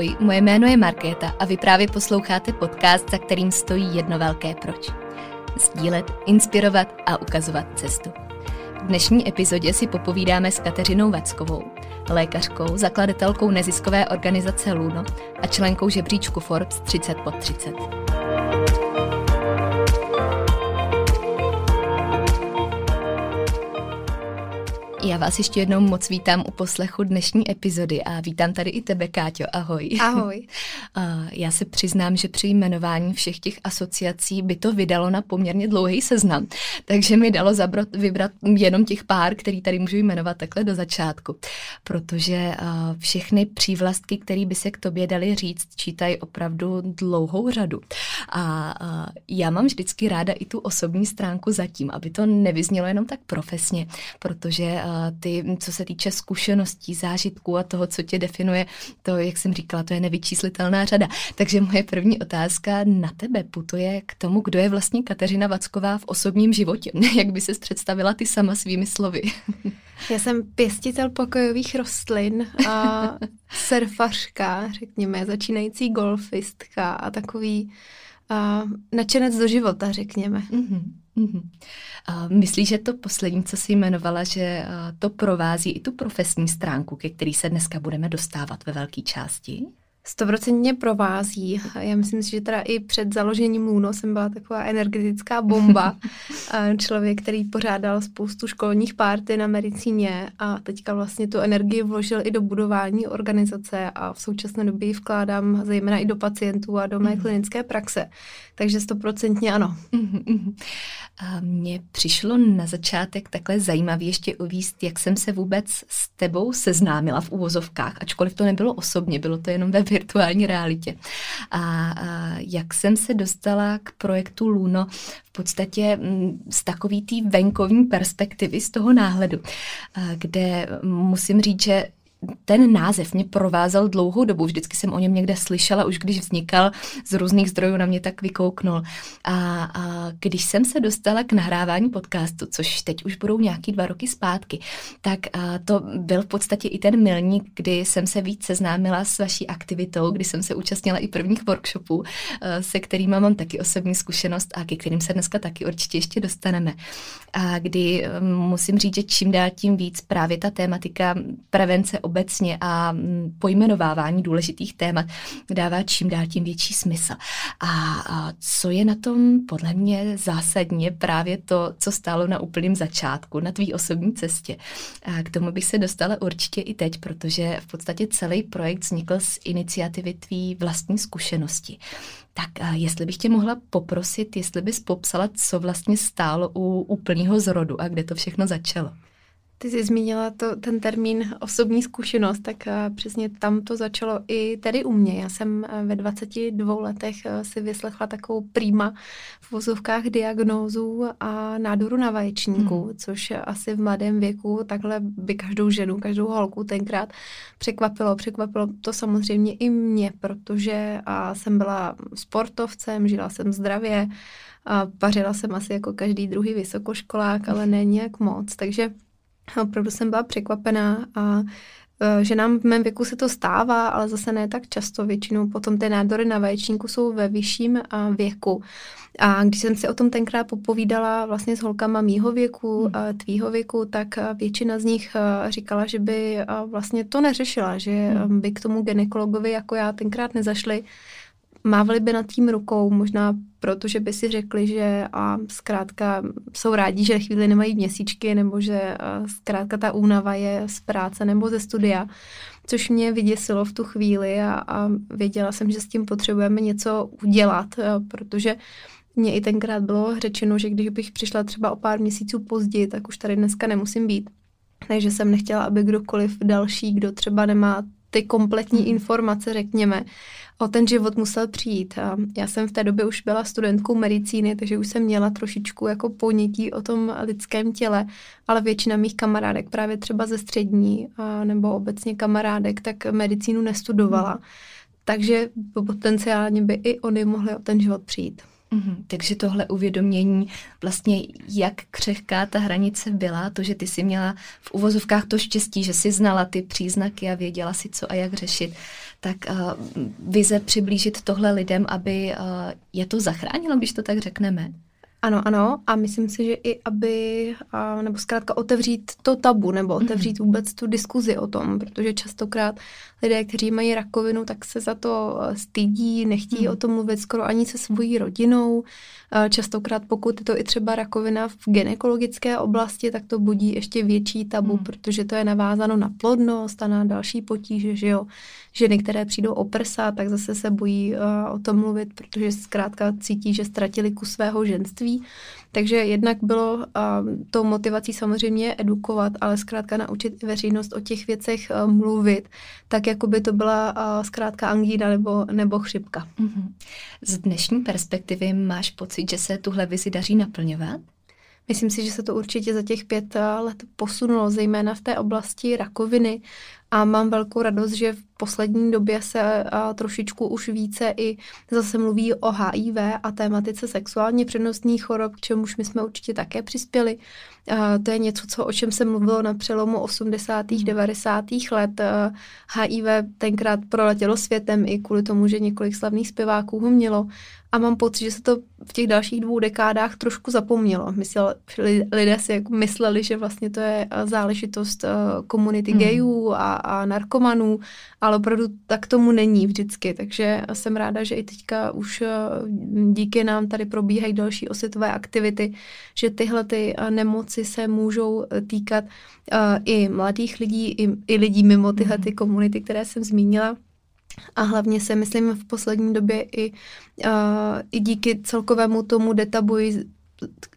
Ahoj, moje jméno je Markéta a vy právě posloucháte podcast, za kterým stojí jedno velké proč. Sdílet, inspirovat a ukazovat cestu. V dnešní epizodě si popovídáme s Kateřinou Vackovou, lékařkou, zakladatelkou neziskové organizace Luno a členkou žebříčku Forbes 30 pod 30. Já vás ještě jednou moc vítám u poslechu dnešní epizody a vítám tady i tebe, Káťo. Ahoj. Ahoj. Já se přiznám, že při jmenování všech těch asociací by to vydalo na poměrně dlouhý seznam, takže mi dalo zabrat, vybrat jenom těch pár, který tady můžu jmenovat takhle do začátku, protože všechny přívlastky, které by se k tobě dali říct, čítají opravdu dlouhou řadu. A já mám vždycky ráda i tu osobní stránku zatím, aby to nevyznělo jenom tak profesně, protože ty, co se týče zkušeností, zážitků a toho, co tě definuje, to, jak jsem říkala, to je nevyčíslitelná řada. Takže moje první otázka na tebe putuje k tomu, kdo je vlastně Kateřina Vacková v osobním životě. Jak by se představila ty sama svými slovy? Já jsem pěstitel pokojových rostlin a surfařka, řekněme, začínající golfistka a takový a nadšenec do života, řekněme. Mm-hmm. Mm-hmm. Myslíš, že to poslední, co jsi jmenovala, že to provází i tu profesní stránku, ke který se dneska budeme dostávat ve velké části? Stoprocentně provází. Já myslím si, že teda i před založením Luno jsem byla taková energetická bomba. Člověk, který pořádal spoustu školních párty na medicíně a teďka vlastně tu energii vložil i do budování organizace a v současné době ji vkládám zejména i do pacientů a do mé mm. klinické praxe. Takže stoprocentně ano. Mm-hmm. A mně přišlo na začátek takhle zajímavě ještě uvíst, jak jsem se vůbec s tebou seznámila v úvozovkách, ačkoliv to nebylo osobně, bylo to jenom ve virtuální realitě. A, a jak jsem se dostala k projektu Luno v podstatě mm, z takový té venkovní perspektivy, z toho náhledu, kde musím říct, že ten název mě provázel dlouhou dobu. Vždycky jsem o něm někde slyšela, už když vznikal z různých zdrojů na mě tak vykouknul. A, a když jsem se dostala k nahrávání podcastu, což teď už budou nějaký dva roky zpátky, tak a to byl v podstatě i ten milník, kdy jsem se víc seznámila s vaší aktivitou, kdy jsem se účastnila i prvních workshopů, se kterými mám taky osobní zkušenost a ke kterým se dneska taky určitě ještě dostaneme. A kdy musím říct, že čím dál tím víc právě ta tématika prevence obecně a mm, pojmenovávání důležitých témat dává čím dál tím větší smysl. A, co je na tom podle mě zásadně právě to, co stálo na úplném začátku, na tvý osobní cestě. A k tomu bych se dostala určitě i teď, protože v podstatě celý projekt vznikl z iniciativy tvý vlastní zkušenosti. Tak jestli bych tě mohla poprosit, jestli bys popsala, co vlastně stálo u úplného zrodu a kde to všechno začalo. Ty jsi zmínila to, ten termín osobní zkušenost, tak uh, přesně tam to začalo i tady u mě. Já jsem uh, ve 22 letech uh, si vyslechla takovou prýma v vozovkách diagnózu a nádoru na vaječníku, hmm. což asi v mladém věku takhle by každou ženu, každou holku tenkrát překvapilo. Překvapilo to samozřejmě i mě, protože jsem byla sportovcem, žila jsem zdravě, a pařila jsem asi jako každý druhý vysokoškolák, ale ne nějak moc, takže Opravdu jsem byla překvapená a e, že nám v mém věku se to stává, ale zase ne tak často. Většinou potom ty nádory na vaječníku jsou ve vyšším e, věku. A když jsem si o tom tenkrát popovídala vlastně s holkama mýho věku, hmm. tvýho věku, tak většina z nich e, říkala, že by vlastně to neřešila, že hmm. by k tomu ginekologovi jako já tenkrát nezašli, mávali by nad tím rukou, možná proto, že by si řekli, že a zkrátka jsou rádi, že chvíli nemají měsíčky, nebo že zkrátka ta únava je z práce nebo ze studia, což mě vyděsilo v tu chvíli a, a věděla jsem, že s tím potřebujeme něco udělat, protože mně i tenkrát bylo řečeno, že když bych přišla třeba o pár měsíců později, tak už tady dneska nemusím být. Takže jsem nechtěla, aby kdokoliv další, kdo třeba nemá ty kompletní informace, řekněme, o ten život musel přijít. A já jsem v té době už byla studentkou medicíny, takže už jsem měla trošičku jako ponětí o tom lidském těle, ale většina mých kamarádek právě třeba ze střední a, nebo obecně kamarádek, tak medicínu nestudovala. Hmm. Takže potenciálně by i oni mohli o ten život přijít. Mm-hmm. Takže tohle uvědomění, vlastně jak křehká ta hranice byla, to, že ty si měla v uvozovkách to štěstí, že si znala ty příznaky a věděla si, co a jak řešit, tak uh, vize přiblížit tohle lidem, aby uh, je to zachránilo, když to tak řekneme. Ano, ano a myslím si, že i aby, a, nebo zkrátka otevřít to tabu, nebo mhm. otevřít vůbec tu diskuzi o tom, protože častokrát lidé, kteří mají rakovinu, tak se za to stydí, nechtějí mm. o tom mluvit skoro ani se svojí rodinou. Častokrát, pokud je to i třeba rakovina v ginekologické oblasti, tak to budí ještě větší tabu, mm. protože to je navázáno na plodnost a na další potíže, že jo. Ženy, které přijdou o prsa, tak zase se bojí uh, o tom mluvit, protože zkrátka cítí, že ztratili kus svého ženství. Takže jednak bylo uh, tou motivací samozřejmě edukovat, ale zkrátka naučit i veřejnost o těch věcech uh, mluvit, tak jako by to byla uh, zkrátka angína nebo, nebo chřipka. Mm-hmm. Z dnešní perspektivy máš pocit, že se tuhle vizi daří naplňovat? Myslím si, že se to určitě za těch pět let posunulo, zejména v té oblasti rakoviny. A mám velkou radost, že v poslední době se a, trošičku už více i zase mluví o HIV a tématice sexuálně přenosných chorob, k čemuž my jsme určitě také přispěli. A, to je něco, co, o čem se mluvilo na přelomu 80. 90. let. A, HIV tenkrát proletělo světem i kvůli tomu, že několik slavných zpěváků ho mělo. A mám pocit, že se to v těch dalších dvou dekádách trošku zapomnělo. Myslel, lidé si jako mysleli, že vlastně to je záležitost komunity mm. gayů a, a narkomanů, ale opravdu tak tomu není vždycky. Takže jsem ráda, že i teďka už díky nám tady probíhají další osvětové aktivity, že tyhle ty nemoci se můžou týkat i mladých lidí, i, i lidí mimo tyhle ty komunity, které jsem zmínila. A hlavně se, myslím, v poslední době i, uh, i díky celkovému tomu detabuji,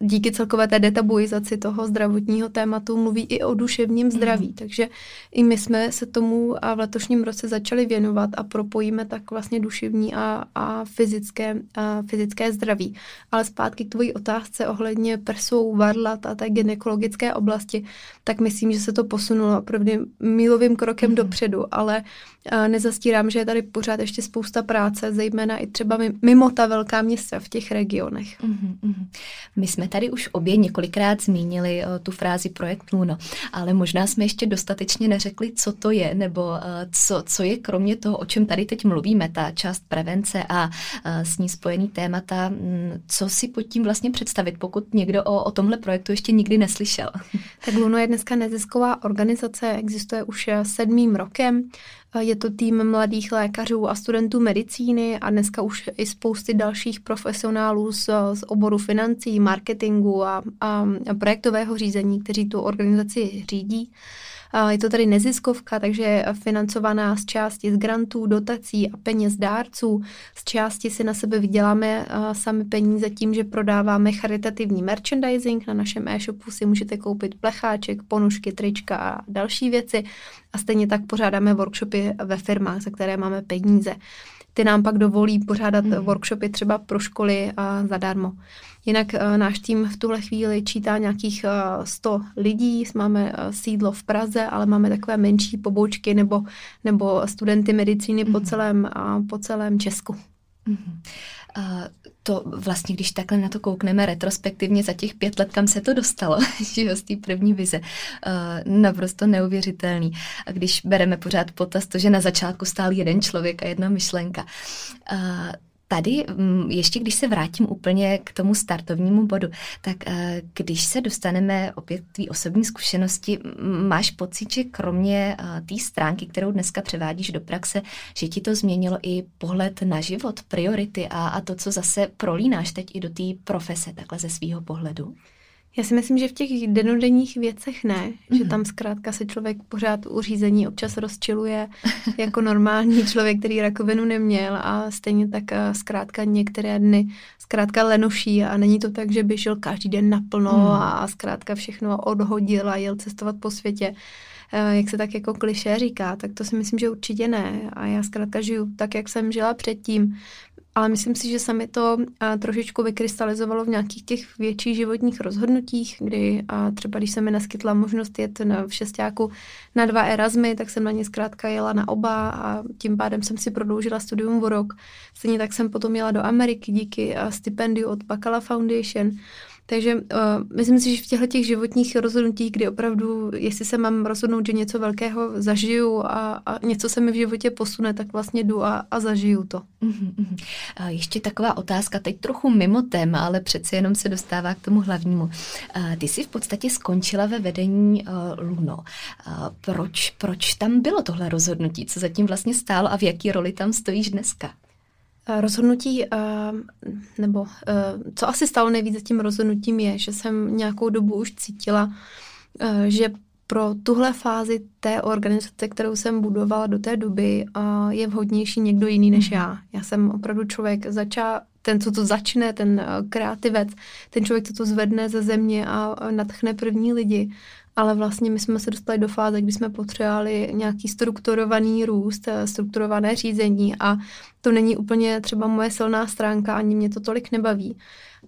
díky celkové té detabuizaci toho zdravotního tématu mluví i o duševním zdraví. Mm. Takže i my jsme se tomu a v letošním roce začali věnovat a propojíme tak vlastně duševní a, a, fyzické, a fyzické zdraví. Ale zpátky k tvojí otázce ohledně prsou, varlat a té gynekologické oblasti, tak myslím, že se to posunulo opravdu milovým krokem mm. dopředu, ale nezastírám, že je tady pořád ještě spousta práce, zejména i třeba mimo ta velká města v těch regionech. Mm-hmm. My jsme tady už obě několikrát zmínili uh, tu frázi projekt Luno, ale možná jsme ještě dostatečně neřekli, co to je, nebo uh, co, co je kromě toho, o čem tady teď mluvíme, ta část prevence a uh, s ní spojený témata, um, co si pod tím vlastně představit, pokud někdo o, o tomhle projektu ještě nikdy neslyšel. Tak Luno je dneska nezisková organizace, existuje už sedmým rokem. Je to tým mladých lékařů a studentů medicíny a dneska už i spousty dalších profesionálů z, z oboru financí, marketingu a, a, projektového řízení, kteří tu organizaci řídí. Je to tady neziskovka, takže financovaná z části z grantů, dotací a peněz dárců. Z části si na sebe vyděláme sami peníze tím, že prodáváme charitativní merchandising. Na našem e-shopu si můžete koupit plecháček, ponušky, trička a další věci. A stejně tak pořádáme workshopy ve firmách, za které máme peníze. Ty nám pak dovolí pořádat hmm. workshopy třeba pro školy a zadarmo. Jinak uh, náš tým v tuhle chvíli čítá nějakých uh, eh, 100 lidí, máme uh, sídlo v Praze, ale máme takové menší pobočky nebo, nebo studenty medicíny mm-hmm. po, mhm. celém, po celém Česku. Mm-hmm. Uh, to vlastně, když takhle na to koukneme retrospektivně za těch pět let, kam se to dostalo, že z té první vize, uh, naprosto neuvěřitelný. A když bereme pořád potaz to, že na začátku stál jeden člověk a jedna myšlenka, uh, Tady mm, ještě, když se vrátím úplně k tomu startovnímu bodu, tak eh, když se dostaneme opět k tvý osobní zkušenosti, máš pocit, že kromě eh, té stránky, kterou dneska převádíš do praxe, že ti to změnilo i pohled na život, priority a, a to, co zase prolínáš teď i do té profese, takhle ze svého pohledu? Já si myslím, že v těch denodenních věcech ne, mm-hmm. že mhm. tam zkrátka se člověk pořád u řízení občas rozčiluje jako normální člověk, který rakovinu neměl a stejně tak eh, zkrátka některé dny zkrátka lenoší a není to tak, že by šel každý den naplno mm. a zkrátka všechno odhodil a jel cestovat po světě jak se tak jako kliše říká, tak to si myslím, že určitě ne. A já zkrátka žiju tak, jak jsem žila předtím. Ale myslím si, že se mi to a, trošičku vykrystalizovalo v nějakých těch větších životních rozhodnutích, kdy a třeba když se mi naskytla možnost jet na, v šestáku na dva Erasmy, tak jsem na ně zkrátka jela na oba a tím pádem jsem si prodloužila studium o rok. Stejně tak jsem potom jela do Ameriky díky a stipendiu od Bacala Foundation. Takže uh, myslím si, že v těchto těch životních rozhodnutích, kdy opravdu, jestli se mám rozhodnout, že něco velkého zažiju a, a něco se mi v životě posune, tak vlastně jdu a, a zažiju to. Uh-huh, uh Ještě taková otázka, teď trochu mimo téma, ale přece jenom se dostává k tomu hlavnímu. Uh, ty jsi v podstatě skončila ve vedení uh, Luno. Uh, proč, proč tam bylo tohle rozhodnutí? Co zatím vlastně stálo a v jaký roli tam stojíš dneska? Rozhodnutí, nebo co asi stalo nejvíc za tím rozhodnutím je, že jsem nějakou dobu už cítila, že pro tuhle fázi té organizace, kterou jsem budovala do té doby, je vhodnější někdo jiný než mhm. já. Já jsem opravdu člověk, začal, ten, co to začne, ten kreativec, ten člověk, co to zvedne ze země a natchne první lidi ale vlastně my jsme se dostali do fáze, kdy jsme potřebovali nějaký strukturovaný růst, eh, strukturované řízení a to není úplně třeba moje silná stránka, ani mě to tolik nebaví.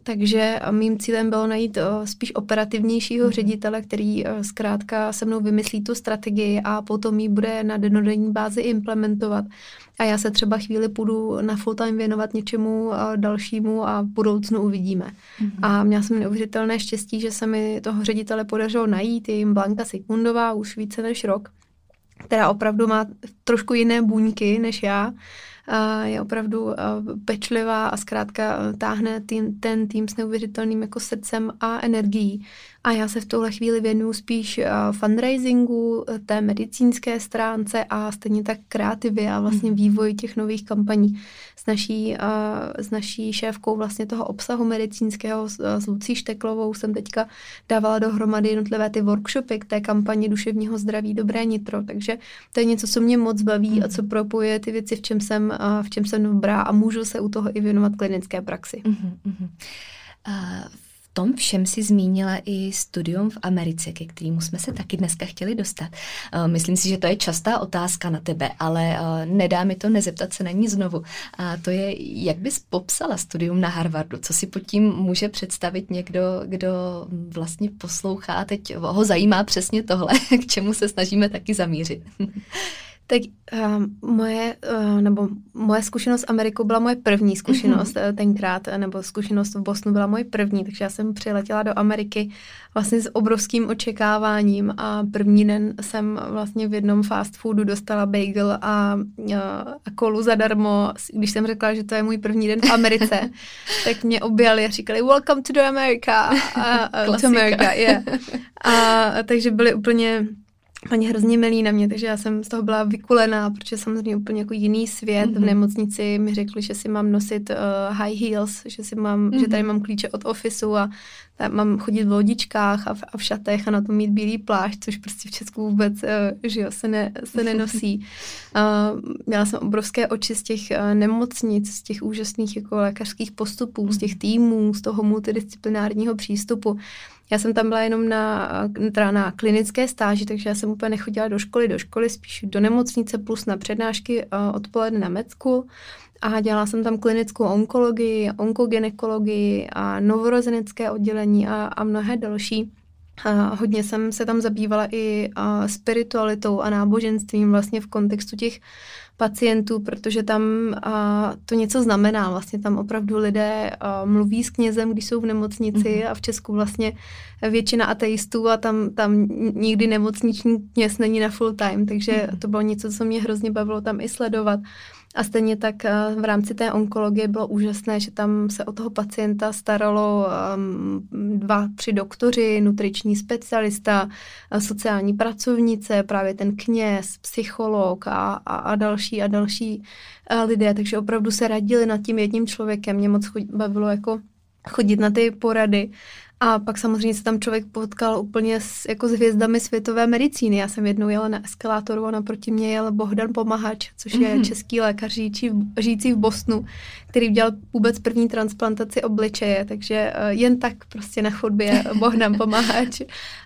Takže mým cílem bylo najít eh, spíš operativnějšího mhm. ředitele, který eh, zkrátka se mnou vymyslí tu strategii a potom ji bude na denodenní bázi implementovat. A já se třeba chvíli půjdu na full time věnovat něčemu eh, dalšímu a v budoucnu uvidíme. Mm-hmm. A měla jsem neuvěřitelné štěstí, že se mi toho ředitele podařilo najít. Je jim Blanka Sekundová už více než rok, která opravdu má trošku jiné buňky než já je opravdu pečlivá a zkrátka táhne tým, ten tým s neuvěřitelným jako srdcem a energií. A já se v tuhle chvíli věnuju spíš fundraisingu, té medicínské stránce a stejně tak kreativě a vlastně mhm. vývoji těch nových kampaní. S naší, s naší šéfkou vlastně toho obsahu medicínského, s Lucí Šteklovou jsem teďka dávala dohromady jednotlivé ty workshopy k té kampani duševního zdraví Dobré nitro. Takže to je něco, co mě moc baví a co mhm. propojuje ty věci, v čem jsem, v čem jsem dobrá a můžu se u toho i věnovat klinické praxi. Uh-huh, Uh, tom všem si zmínila i studium v Americe, ke kterému jsme se taky dneska chtěli dostat. Eh, myslím si, že to je častá otázka na tebe, ale eh, nedá mi to nezeptat se na ní znovu. A to je, jak bys popsala studium na Harvardu? Co si pod tím může představit někdo, kdo vlastně poslouchá teď ho zajímá přesně tohle, k čemu se snažíme taky zamířit? Tak uh, moje, uh, nebo moje zkušenost s Amerikou byla moje první zkušenost mm-hmm. tenkrát, nebo zkušenost v Bosnu byla moje první, takže já jsem přiletěla do Ameriky vlastně s obrovským očekáváním a první den jsem vlastně v jednom fast foodu dostala bagel a, uh, a kolu zadarmo, když jsem řekla, že to je můj první den v Americe, tak mě objali a říkali welcome to the America, uh, to America, yeah. A takže byli úplně Oni hrozně milí na mě, takže já jsem z toho byla vykulená, protože samozřejmě úplně jako jiný svět. Mm-hmm. V mhm. nemocnici mi řekli, že si mám nosit uh, high heels, že si mám, mm-hmm. že tady mhm. mám klíče od ofisu a mám chodit v lodičkách a v, a v šatech a na to mít bílý plášť, což prostě v Česku vůbec uh, že jo, se, ne, se nenosí. Uh, měla jsem obrovské oči z těch uh, nemocnic, z těch úžasných jako lékařských postupů, z těch týmů, z toho multidisciplinárního přístupu. Já jsem tam byla jenom na, teda na klinické stáži, takže já jsem úplně nechodila do školy, do školy, spíš do nemocnice plus na přednášky odpoledne na Mecku a dělala jsem tam klinickou onkologii, onkogenekologii a novorozenecké oddělení a, a mnohé další. A hodně jsem se tam zabývala i a, spiritualitou a náboženstvím vlastně v kontextu těch pacientů, protože tam a, to něco znamená. Vlastně tam opravdu lidé a, mluví s knězem, když jsou v nemocnici mm-hmm. a v Česku vlastně většina ateistů a tam, tam nikdy nemocniční kněz není na full time, takže mm-hmm. to bylo něco, co mě hrozně bavilo tam i sledovat. A stejně tak eh, v rámci té onkologie bylo úžasné, že tam se o toho pacienta staralo um, dva, tři doktoři, nutriční specialista, eh, sociální pracovnice, právě ten kněz, psycholog a, a, a další a další uh, lidé. Takže opravdu se radili nad tím jedním člověkem. Mě moc bavilo jako chodit na ty porady. A pak samozřejmě se tam člověk potkal úplně s, jako s hvězdami světové medicíny. Já jsem jednou jela na eskalátoru a naproti mě jel Bohdan Pomahač, což je mm-hmm. český lékař žijící, žijící v Bosnu, který udělal vůbec první transplantaci obličeje, takže uh, jen tak prostě na chodbě Bohdan Pomahač.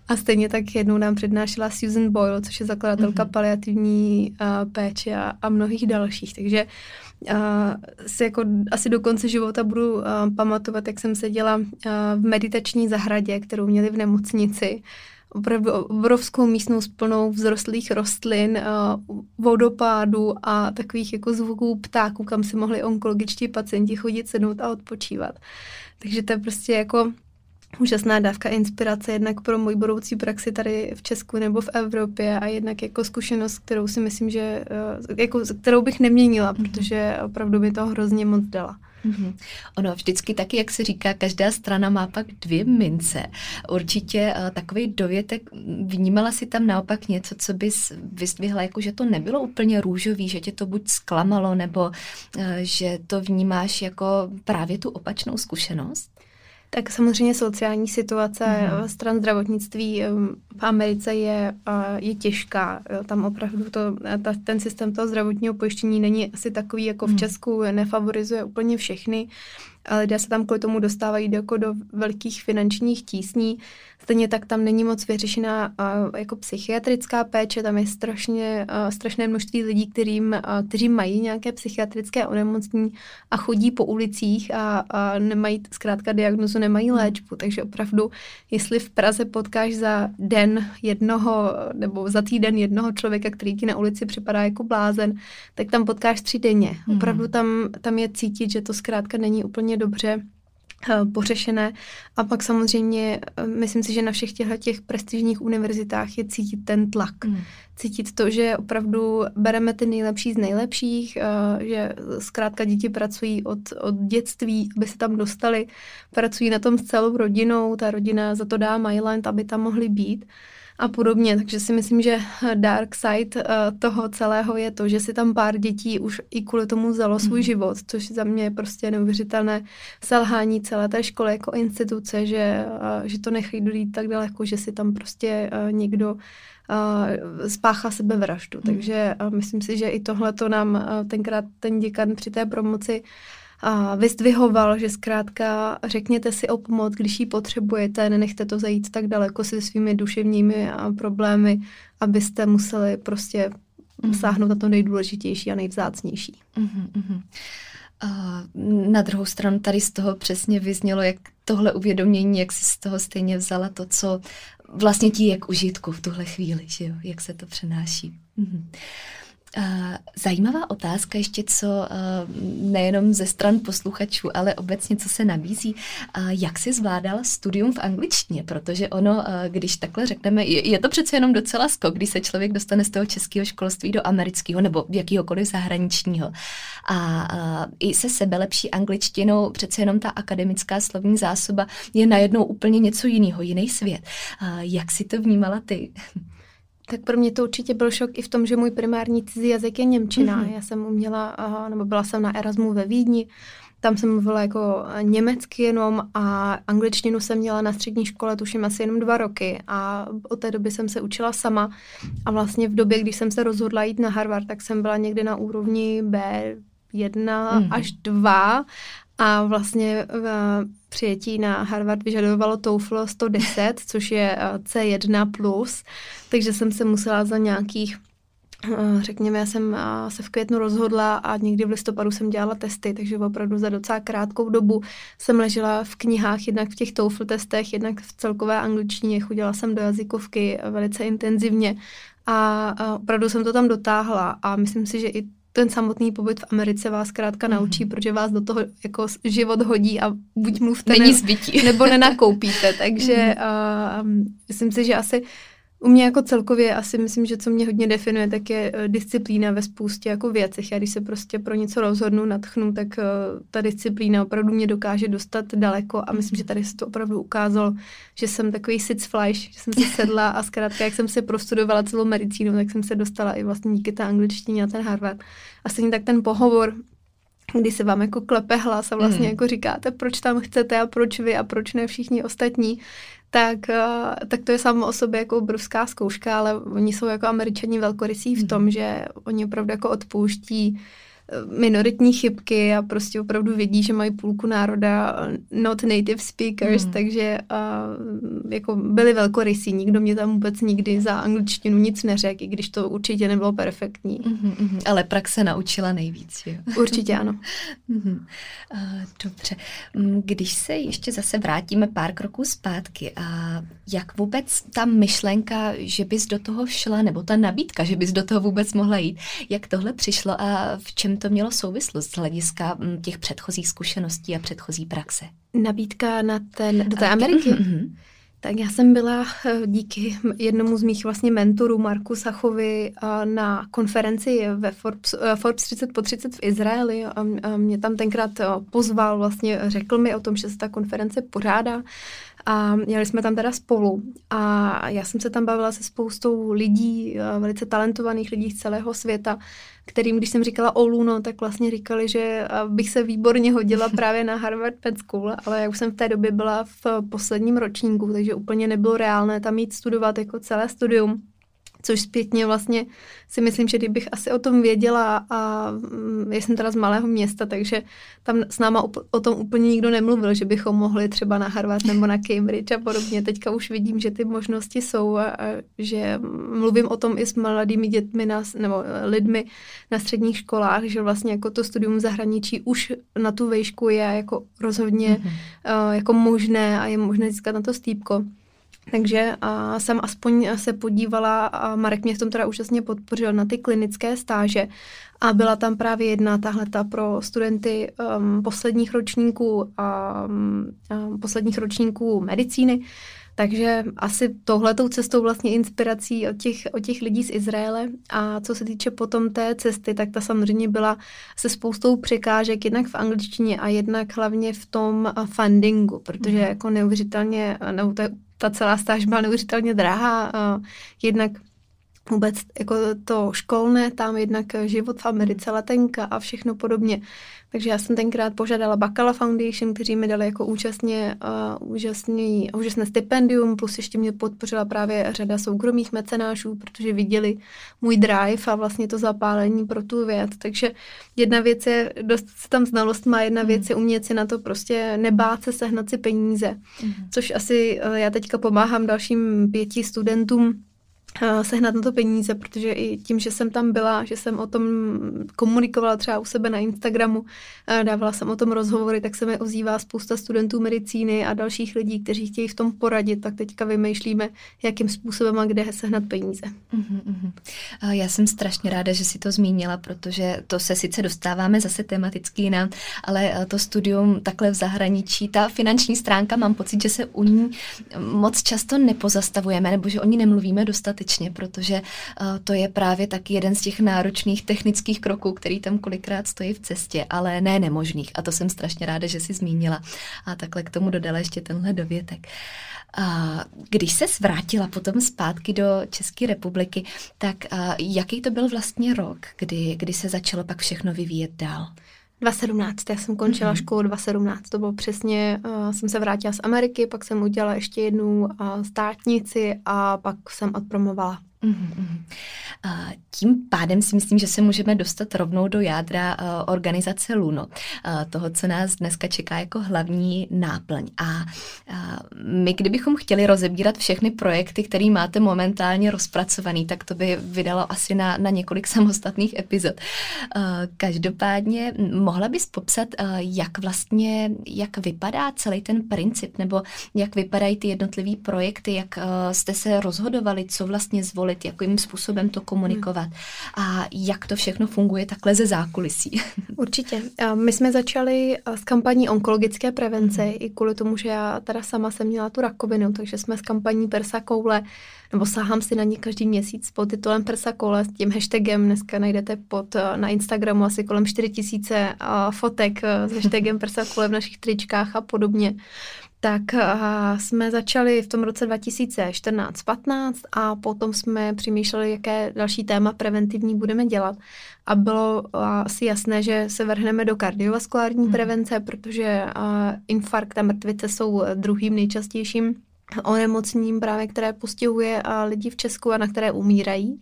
A stejně tak jednou nám přednášela Susan Boyle, což je zakladatelka mm-hmm. paliativní uh, péče a, a mnohých dalších. Takže uh, si jako asi do konce života budu uh, pamatovat, jak jsem seděla uh, v meditační zahradě, kterou měli v nemocnici. Opravdu obrovskou místnost plnou vzrostlých rostlin, uh, vodopádu a takových jako zvuků ptáků, kam si mohli onkologičtí pacienti chodit sednout a odpočívat. Takže to je prostě jako úžasná dávka inspirace jednak pro můj budoucí praxi tady v Česku nebo v Evropě a jednak jako zkušenost, kterou si myslím, že eh, jako, kterou bych neměnila, mm-hmm. protože opravdu by to hrozně moc dala. Mm-hmm. Ono vždycky taky, jak se říká, každá strana má pak dvě mince. Určitě uh, takový dovětek, vnímala si tam naopak něco, co bys vyzdvihla, jako že to nebylo úplně růžový, že tě to buď zklamalo, nebo uh, že to vnímáš jako právě tu opačnou zkušenost? Tak samozřejmě sociální situace mm. stran zdravotnictví v Americe je, je těžká. Tam opravdu to, ta, ten systém toho zdravotního pojištění není asi takový jako v mhm. Česku, nefavorizuje úplně všechny lidé se tam kvůli tomu dostávají do, jako do velkých finančních tísní. Stejně tak tam není moc vyřešená uh, jako psychiatrická péče, tam je strašně, uh, strašné množství lidí, kterým, uh, kteří mají nějaké psychiatrické onemocnění a chodí po ulicích a, a nemají zkrátka diagnozu, nemají hmm. léčbu. Takže opravdu, jestli v Praze potkáš za den jednoho nebo za týden jednoho člověka, který ti na ulici připadá jako blázen, tak tam potkáš tři denně. Hmm. Opravdu tam, tam je cítit, že to zkrátka není úplně dobře pořešené. A pak samozřejmě, eh, myslím si, že na všech těchto těch prestižních univerzitách je cítit ten tlak. Mm. Cítit to, že opravdu bereme ty nejlepší z nejlepších, eh, že zkrátka děti pracují od, od dětství, aby se tam dostali, pracují na tom s celou rodinou, ta rodina za to dá Myland, aby tam mohli být a podobně. Takže si myslím, že dark side uh, toho celého je to, že si tam pár dětí už i kvůli tomu vzalo svůj mm. život, což za mě je prostě neuvěřitelné selhání celé té školy jako instituce, že, uh, že to nechají dojít tak daleko, že si tam prostě někdo spáchá sebevraždu. Mm. Takže myslím si, že i tohle to nám tenkrát ten děkan při té promoci a vyzdvihoval, že zkrátka řekněte si o pomoc, když ji potřebujete, nenechte to zajít tak daleko se svými duševními problémy, abyste museli prostě mm-hmm. sáhnout na to nejdůležitější a nejvzácnější. Mm-hmm. Uh, na druhou stranu tady z toho přesně vyznělo, jak tohle uvědomění, jak si z toho stejně vzala to, co vlastně ti je k užitku v tuhle chvíli, že jo? jak se to přenáší. Mm-hmm. Zajímavá otázka ještě, co nejenom ze stran posluchačů, ale obecně, co se nabízí. Jak jsi zvládal studium v angličtině? Protože ono, když takhle řekneme, je to přece jenom docela skok, když se člověk dostane z toho českého školství do amerického nebo jakýhokoliv zahraničního. A i se sebe lepší angličtinou přece jenom ta akademická slovní zásoba je najednou úplně něco jiného, jiný svět. Jak si to vnímala ty? Tak pro mě to určitě byl šok i v tom, že můj primární cizí jazyk je Němčina. Mm-hmm. Já jsem uměla, nebo byla jsem na Erasmu ve Vídni, tam jsem mluvila jako německy jenom a angličtinu jsem měla na střední škole tuším asi jenom dva roky a od té doby jsem se učila sama a vlastně v době, když jsem se rozhodla jít na Harvard, tak jsem byla někdy na úrovni B1 mm-hmm. až 2 a vlastně eh, přijetí na Harvard vyžadovalo TOEFL 110, což je eh, C1+, plus, takže jsem se musela za nějakých eh, řekněme, já jsem se v květnu rozhodla a někdy v listopadu jsem dělala testy, takže opravdu za docela krátkou dobu jsem ležela v knihách, jednak v těch TOEFL testech, jednak v celkové angličtině, chodila jsem do jazykovky velice intenzivně a opravdu jsem to tam dotáhla a myslím si, že i ten samotný pobyt v Americe vás zkrátka mm-hmm. naučí, protože vás do toho jako život hodí a buď mluvte Není ne, nebo nenakoupíte. Takže mm-hmm. uh, myslím si, že asi u mě jako celkově asi myslím, že co mě hodně definuje, tak je uh, disciplína ve spoustě jako věcech. Já když se prostě pro něco rozhodnu, natchnu, tak uh, ta disciplína opravdu mě dokáže dostat daleko a myslím, že tady se to opravdu ukázalo, že jsem takový flash, že jsem se sedla a zkrátka, jak jsem se prostudovala celou medicínu, tak jsem se dostala i vlastně díky té angličtině na ten Harvard. A stejně tak ten pohovor kdy se vám jako klepe hlas a vlastně mm. jako říkáte, proč tam chcete a proč vy a proč ne všichni ostatní, tak, eh, tak to je samo o sobě jako obrovská zkouška, ale oni jsou jako američani velkorysí v tom, mm. že oni opravdu jako odpouští minoritní chybky a prostě opravdu vědí, že mají půlku národa not native speakers, mm. takže uh, jako byli velkorysí. Nikdo mě tam vůbec nikdy za angličtinu nic neřekl, i když to určitě nebylo perfektní. Mm-hmm, mm-hmm. Ale praxe naučila nejvíc, jo? Určitě ano. mm-hmm. uh, dobře. Mm, když se ještě zase vrátíme pár kroků zpátky, a jak vůbec ta myšlenka, že bys do toho šla, nebo ta nabídka, že bys do toho vůbec mohla jít, jak tohle přišlo a v čem to mělo souvislost z hlediska mm, těch předchozích zkušeností a předchozí praxe? Nabídka na ten, do té Ameriky? Mm-hmm. Tak já jsem byla eh, díky jednomu z mých vlastně mentorů, Marku Sachovi, eh, na konferenci ve Forbes, eh, Forbes 30 po 30 v Izraeli a mě tam tenkrát pozval, vlastně řekl mi o tom, že se ta konference pořádá a měli jsme tam teda spolu a já jsem se tam bavila se spoustou lidí, velice talentovaných lidí z celého světa, kterým, když jsem říkala o Luno, tak vlastně říkali, že bych se výborně hodila právě na Harvard Med School, ale já už jsem v té době byla v posledním ročníku, takže úplně nebylo reálné tam jít studovat jako celé studium. Což zpětně vlastně si myslím, že kdybych asi o tom věděla a mm, já jsem teda z malého města, takže tam s náma o tom úplně nikdo nemluvil, že bychom mohli třeba na Harvard nebo na Cambridge a podobně. Teďka už vidím, že ty možnosti jsou a, a že mluvím o tom i s mladými dětmi na, nebo lidmi na středních školách, že vlastně jako to studium v zahraničí už na tu vejšku je jako rozhodně mm-hmm. uh, jako možné a je možné získat na to stýpko. Takže a jsem aspoň se podívala a Marek mě v tom teda úžasně podpořil na ty klinické stáže a byla tam právě jedna tahleta pro studenty um, posledních ročníků a um, posledních ročníků medicíny. Takže asi touhletou cestou vlastně inspirací od těch, od těch lidí z Izraele. A co se týče potom té cesty, tak ta samozřejmě byla se spoustou překážek, jednak v angličtině a jednak hlavně v tom fundingu, protože mm. jako neuvěřitelně, nebo to je ta celá stáž byla neuvěřitelně drahá. Jednak vůbec jako to školné, tam jednak život v Americe, letenka a všechno podobně. Takže já jsem tenkrát požádala Bacala Foundation, kteří mi dali jako účastně uh, úžasný, úžasné stipendium, plus ještě mě podpořila právě řada soukromých mecenášů, protože viděli můj drive a vlastně to zapálení pro tu věc. Takže jedna věc je dostat se tam znalost má, jedna mm. věc je umět si na to prostě nebát se sehnat si peníze. Mm. Což asi uh, já teďka pomáhám dalším pěti studentům Eh, sehnat na to peníze, protože i tím, že jsem tam byla, že jsem o tom komunikovala třeba u sebe na Instagramu, eh, dávala jsem o tom rozhovory, tak se mi ozývá spousta studentů medicíny a dalších lidí, kteří chtějí v tom poradit, tak teďka vymýšlíme, jakým způsobem a kde sehnat peníze. Uh-huh, Já jsem strašně ráda, že si to zmínila, protože to se sice dostáváme zase tematicky jinam, ale to studium takhle v zahraničí, ta finanční stránka, mám pocit, že se u ní moc často nepozastavujeme, nebo že o ní nemluvíme dostatečně dostatečně, protože uh, to je právě tak jeden z těch náročných technických kroků, který tam kolikrát stojí v cestě, ale ne nemožných. A to jsem strašně ráda, že si zmínila. A takhle k tomu dodala ještě tenhle dovětek. Když se vrátila potom zpátky do České republiky, tak uh, jaký to byl vlastně rok, kdy, kdy se začalo pak všechno vyvíjet dál? 2017, já jsem končila mm-hmm. školu 2017, to bylo přesně, uh, jsem se vrátila z Ameriky, pak jsem udělala ještě jednu uh, státnici a pak jsem odpromovala Mm-hmm. Tím pádem si myslím, že se můžeme dostat rovnou do jádra organizace Luno, toho, co nás dneska čeká jako hlavní náplň. A my, kdybychom chtěli rozebírat všechny projekty, které máte momentálně rozpracovaný, tak to by vydalo asi na, na několik samostatných epizod. Každopádně mohla bys popsat, jak vlastně, jak vypadá celý ten princip, nebo jak vypadají ty jednotlivé projekty, jak jste se rozhodovali, co vlastně zvolit volit, jakým způsobem to komunikovat a jak to všechno funguje takhle ze zákulisí. Určitě. My jsme začali s kampaní onkologické prevence mm. i kvůli tomu, že já teda sama jsem měla tu rakovinu, takže jsme s kampaní Persa Koule, nebo sáhám si na ní každý měsíc pod titulem Persa Koule s tím hashtagem, dneska najdete pod na Instagramu asi kolem 4000 fotek s hashtagem Persa Koule v našich tričkách a podobně tak jsme začali v tom roce 2014-15 a potom jsme přemýšleli, jaké další téma preventivní budeme dělat. A bylo asi jasné, že se vrhneme do kardiovaskulární hmm. prevence, protože infarkt a mrtvice jsou druhým nejčastějším onemocněním právě, které postihuje lidi v Česku a na které umírají.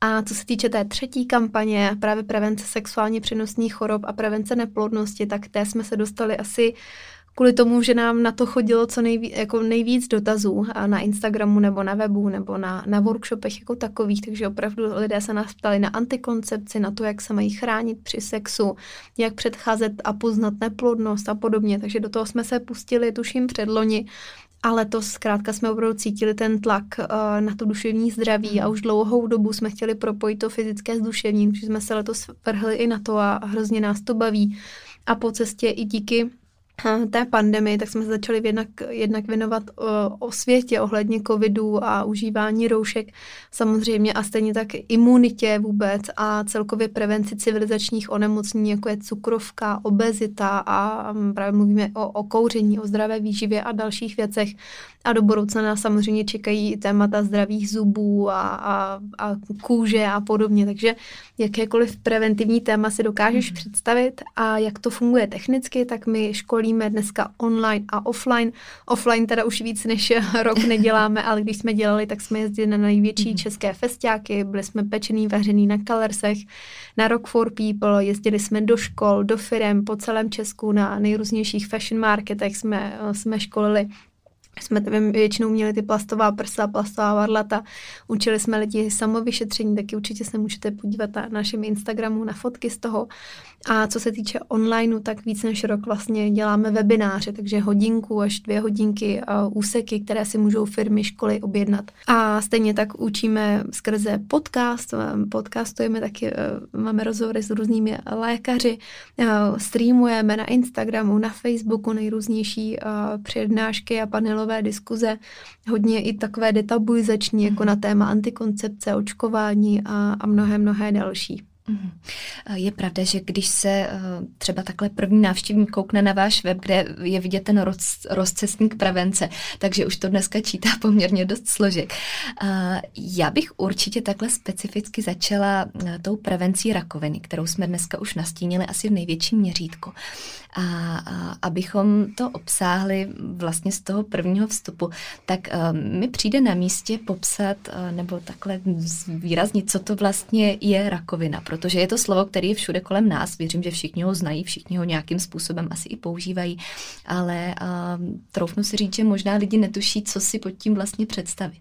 A co se týče té třetí kampaně, právě prevence sexuálně přenosných chorob a prevence neplodnosti, tak té jsme se dostali asi kvůli tomu, že nám na to chodilo co nejvíc, jako nejvíc dotazů na Instagramu nebo na webu nebo na, na workshopech jako takových, takže opravdu lidé se nás ptali na antikoncepci, na to, jak se mají chránit při sexu, jak předcházet a poznat neplodnost a podobně, takže do toho jsme se pustili, tuším, předloni ale to zkrátka jsme opravdu cítili ten tlak uh, na to duševní zdraví a už dlouhou dobu jsme chtěli propojit to fyzické s duševním, protože jsme se letos vrhli i na to a hrozně nás to baví. A po cestě i díky té pandemii, tak jsme se začali jednak, jednak věnovat o světě ohledně covidu a užívání roušek samozřejmě a stejně tak imunitě vůbec a celkově prevenci civilizačních onemocnění, jako je cukrovka, obezita a právě mluvíme o, o kouření, o zdravé výživě a dalších věcech. A do budoucna nás samozřejmě čekají témata zdravých zubů a, a, a kůže a podobně. Takže jakékoliv preventivní téma si dokážeš mm. představit a jak to funguje technicky, tak my školíme dneska online a offline. Offline teda už víc než rok neděláme, ale když jsme dělali, tak jsme jezdili na největší mm. české festiáky, byli jsme pečený, vařený na Colorsech, na Rock for People, jezdili jsme do škol, do firm po celém Česku, na nejrůznějších fashion marketech jsme, jsme školili jsme tam většinou měli ty plastová prsa, plastová varlata, učili jsme lidi samovyšetření, taky určitě se můžete podívat na našem Instagramu na fotky z toho. A co se týče onlineu, tak víc než rok vlastně děláme webináře, takže hodinku až dvě hodinky a úseky, které si můžou firmy, školy objednat. A stejně tak učíme skrze podcast, podcastujeme taky, eh, máme rozhovory s různými lékaři, eh, streamujeme na Instagramu, na Facebooku nejrůznější eh, přednášky a panelové diskuze, hodně i takové detabuizační, jako na téma antikoncepce, očkování a, a mnohé, mnohé další. Mhm. Je pravda, že když se eh, třeba takhle první návštěvník koukne na váš web, kde je vidět ten roz, rozcestník prevence, takže už to dneska čítá poměrně dost složek. Já bych určitě takhle specificky začala eh, tou prevencí rakoviny, kterou jsme dneska už nastínili asi v největším měřítku. A, a abychom to obsáhli vlastně z toho prvního vstupu, tak uh, mi přijde na místě popsat uh, nebo takhle výraznit, co to vlastně je rakovina, protože je to slovo, které je všude kolem nás. Věřím, že všichni ho znají, všichni ho nějakým způsobem asi i používají, ale uh, troufnu si říct, že možná lidi netuší, co si pod tím vlastně představit.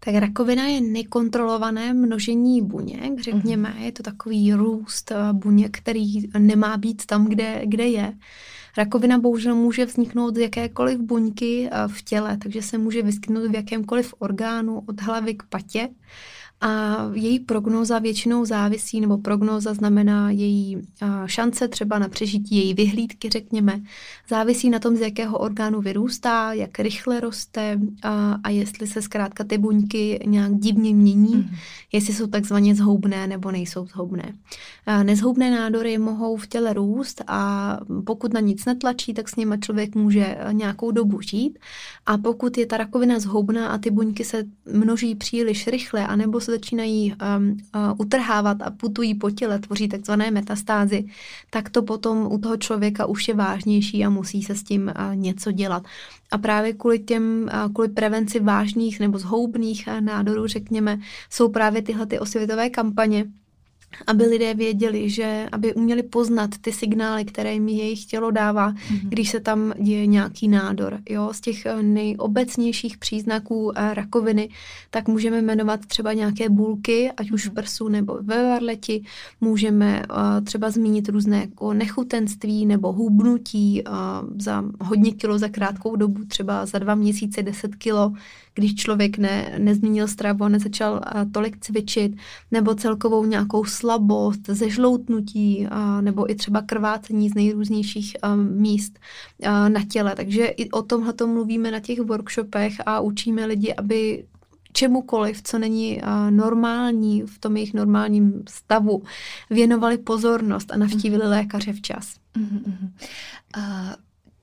Tak rakovina je nekontrolované množení buněk, řekněme. Mm-hmm. Je to takový růst eh, buněk, který nemá být tam, kde, kde je. Rakovina bohužel může vzniknout z jakékoliv buňky eh, v těle, takže se může vyskytnout v jakémkoliv orgánu od hlavy k patě a její prognóza většinou závisí, nebo prognóza znamená její šance třeba na přežití, její vyhlídky, řekněme, závisí na tom, z jakého orgánu vyrůstá, jak rychle roste a, a jestli se zkrátka ty buňky nějak divně mění, mm. jestli jsou takzvaně zhoubné nebo nejsou zhoubné. A nezhoubné nádory mohou v těle růst a pokud na nic netlačí, tak s nimi člověk může nějakou dobu žít a pokud je ta rakovina zhoubná a ty buňky se množí příliš rychle, anebo se začínají um, uh, utrhávat a putují po těle, tvoří takzvané metastázy, tak to potom u toho člověka už je vážnější a musí se s tím uh, něco dělat. A právě kvůli těm, uh, kvůli prevenci vážných nebo zhoubných uh, nádorů, řekněme, jsou právě tyhle ty osvětové kampaně, aby lidé věděli, že aby uměli poznat ty signály, které jim jejich tělo dává, mm-hmm. když se tam děje nějaký nádor. Jo? Z těch eh, nejobecnějších příznaků eh, rakoviny, tak můžeme jmenovat třeba nějaké bulky, ať už v mhm. prsu nebo ve varleti. Můžeme uh, třeba zmínit různé jako nechutenství nebo hubnutí za hodně kilo za krátkou dobu, třeba za dva měsíce 10 kilo když člověk ne, nezměnil stravu a nezačal tolik cvičit, nebo celkovou nějakou slabost, zežloutnutí, a, nebo i třeba krvácení z nejrůznějších míst na těle. Takže i o tomhle mluvíme na těch workshopech a učíme lidi, aby čemukoliv, co není normální v tom jejich normálním stavu, věnovali pozornost a navštívili lékaře včas. Uh,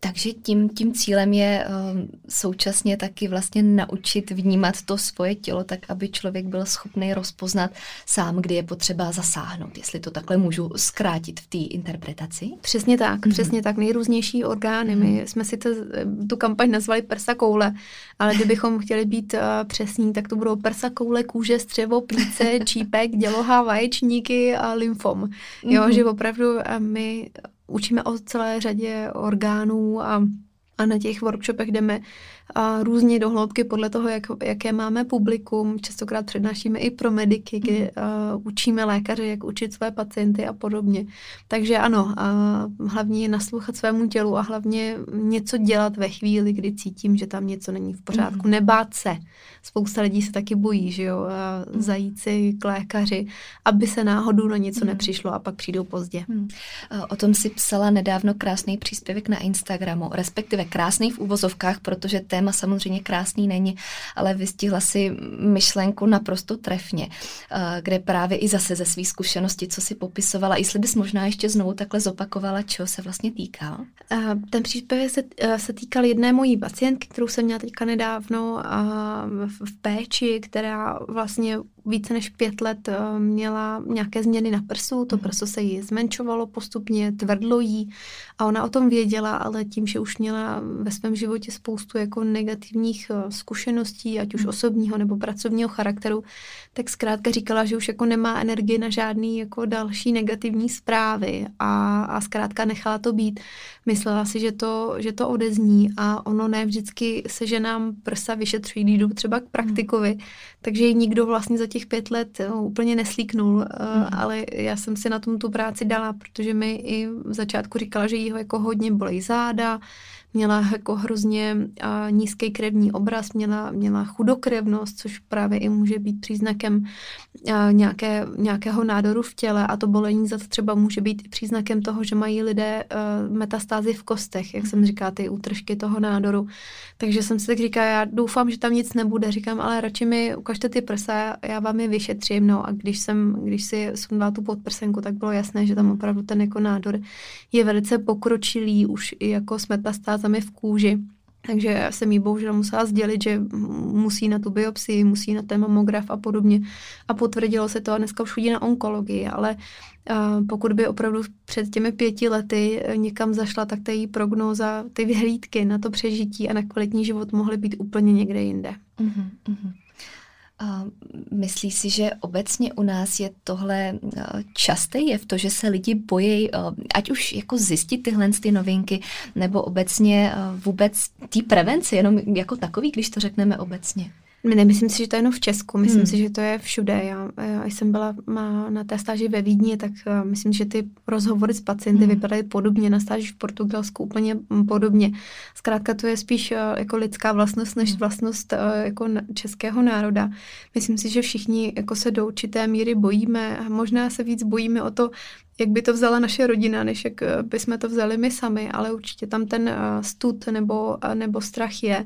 Takže tím, tím cílem je uh, současně taky vlastně naučit vnímat to svoje tělo tak, aby člověk byl schopný rozpoznat sám, kdy je potřeba zasáhnout, jestli to takhle můžu zkrátit v té interpretaci. Přesně tak, mm-hmm. přesně tak. Nejrůznější orgány. My mm-hmm. jsme si to, tu kampaň nazvali prsa koule, ale kdybychom chtěli být uh, přesní, tak to budou prsa koule, kůže, střevo, plíce, čípek, děloha, vaječníky a lymfom. Jo, mm-hmm. že opravdu uh, my učíme o celé řadě orgánů a, a na těch workshopech jdeme a různě do hloubky podle toho, jak, jaké máme publikum. Častokrát přednášíme i pro mediky, kdy uh, učíme lékaře, jak učit své pacienty a podobně. Takže ano, uh, hlavně je naslouchat svému tělu a hlavně něco dělat ve chvíli, kdy cítím, že tam něco není v pořádku. Mm. Nebát se. Spousta lidí se taky bojí, že jo, uh, zajít si k lékaři, aby se náhodou na něco mm. nepřišlo a pak přijdou pozdě. Mm. O tom si psala nedávno krásný příspěvek na Instagramu, respektive krásný v úvozovkách, protože téma samozřejmě krásný není, ale vystihla si myšlenku naprosto trefně, eh, kde právě i zase ze svých zkušeností, co si popisovala, jestli bys možná ještě znovu takhle zopakovala, čeho se vlastně týkal? Ten příspěvek se, eh, se týkal jedné mojí pacientky, kterou jsem měla teďka nedávno v péči, která vlastně více než pět let eh, měla nějaké změny na prsu, to mhm. prso se jí zmenšovalo postupně, tvrdlo jí a ona o tom věděla, ale tím, že už měla ve svém životě spoustu jako negativních eh, zkušeností, ať už mhm. osobního nebo pracovního charakteru, tak zkrátka říkala, že už jako nemá energii na žádný jako další negativní zprávy a, a zkrátka nechala to být. Myslela si, že to, že to odezní a ono ne vždycky se ženám prsa vyšetřují, jdou třeba k praktikovi, takže ji nikdo vlastně za těch pět let no, úplně neslíknul, mm. ale já jsem si na tom tu práci dala, protože mi i v začátku říkala, že jí ho jako hodně bolí záda, měla jako hrozně nízký krevní obraz, měla, měla chudokrevnost, což právě i může být příznakem nějaké, nějakého nádoru v těle a to bolení zad třeba může být příznakem toho, že mají lidé metastázy v kostech, jak jsem mhm. říká, ty útržky toho nádoru. Takže jsem si tak říkala, já doufám, že tam nic nebude. Říkám, ale radši mi ukažte ty prsa, já vám je vyšetřím. No a když jsem, když si sundala tu podprsenku, tak bylo jasné, že tam opravdu ten jako nádor je velice pokročilý, už i jako s metastázami v kůži. Takže jsem jí bohužel musela sdělit, že musí na tu biopsii, musí na ten mamograf a podobně. A potvrdilo se to a dneska už chodí na onkologii, ale pokud by opravdu před těmi pěti lety někam zašla, tak ta její prognóza, ty vyhlídky na to přežití a na kvalitní život mohly být úplně někde jinde. Uh-huh, Uh, myslí si, že obecně u nás je tohle časté je v to, že se lidi bojí, ať už jako zjistit tyhle ty novinky, nebo obecně vůbec té prevence, jenom jako takový, když to řekneme obecně? Nemyslím si, že to je jenom v Česku, myslím hmm. si, že to je všude. Já, já jsem byla má na té stáži ve Vídni, tak uh, myslím, že ty rozhovory s pacienty hmm. vypadaly podobně, na stáži v Portugalsku úplně podobně. Zkrátka to je spíš uh, jako lidská vlastnost, než hmm. vlastnost uh, jako českého národa. Myslím si, že všichni jako se do určité míry bojíme, možná se víc bojíme o to, jak by to vzala naše rodina, než jak eh, bychom to vzali my sami, ale určitě tam ten eh, stud nebo, eh, nebo strach je.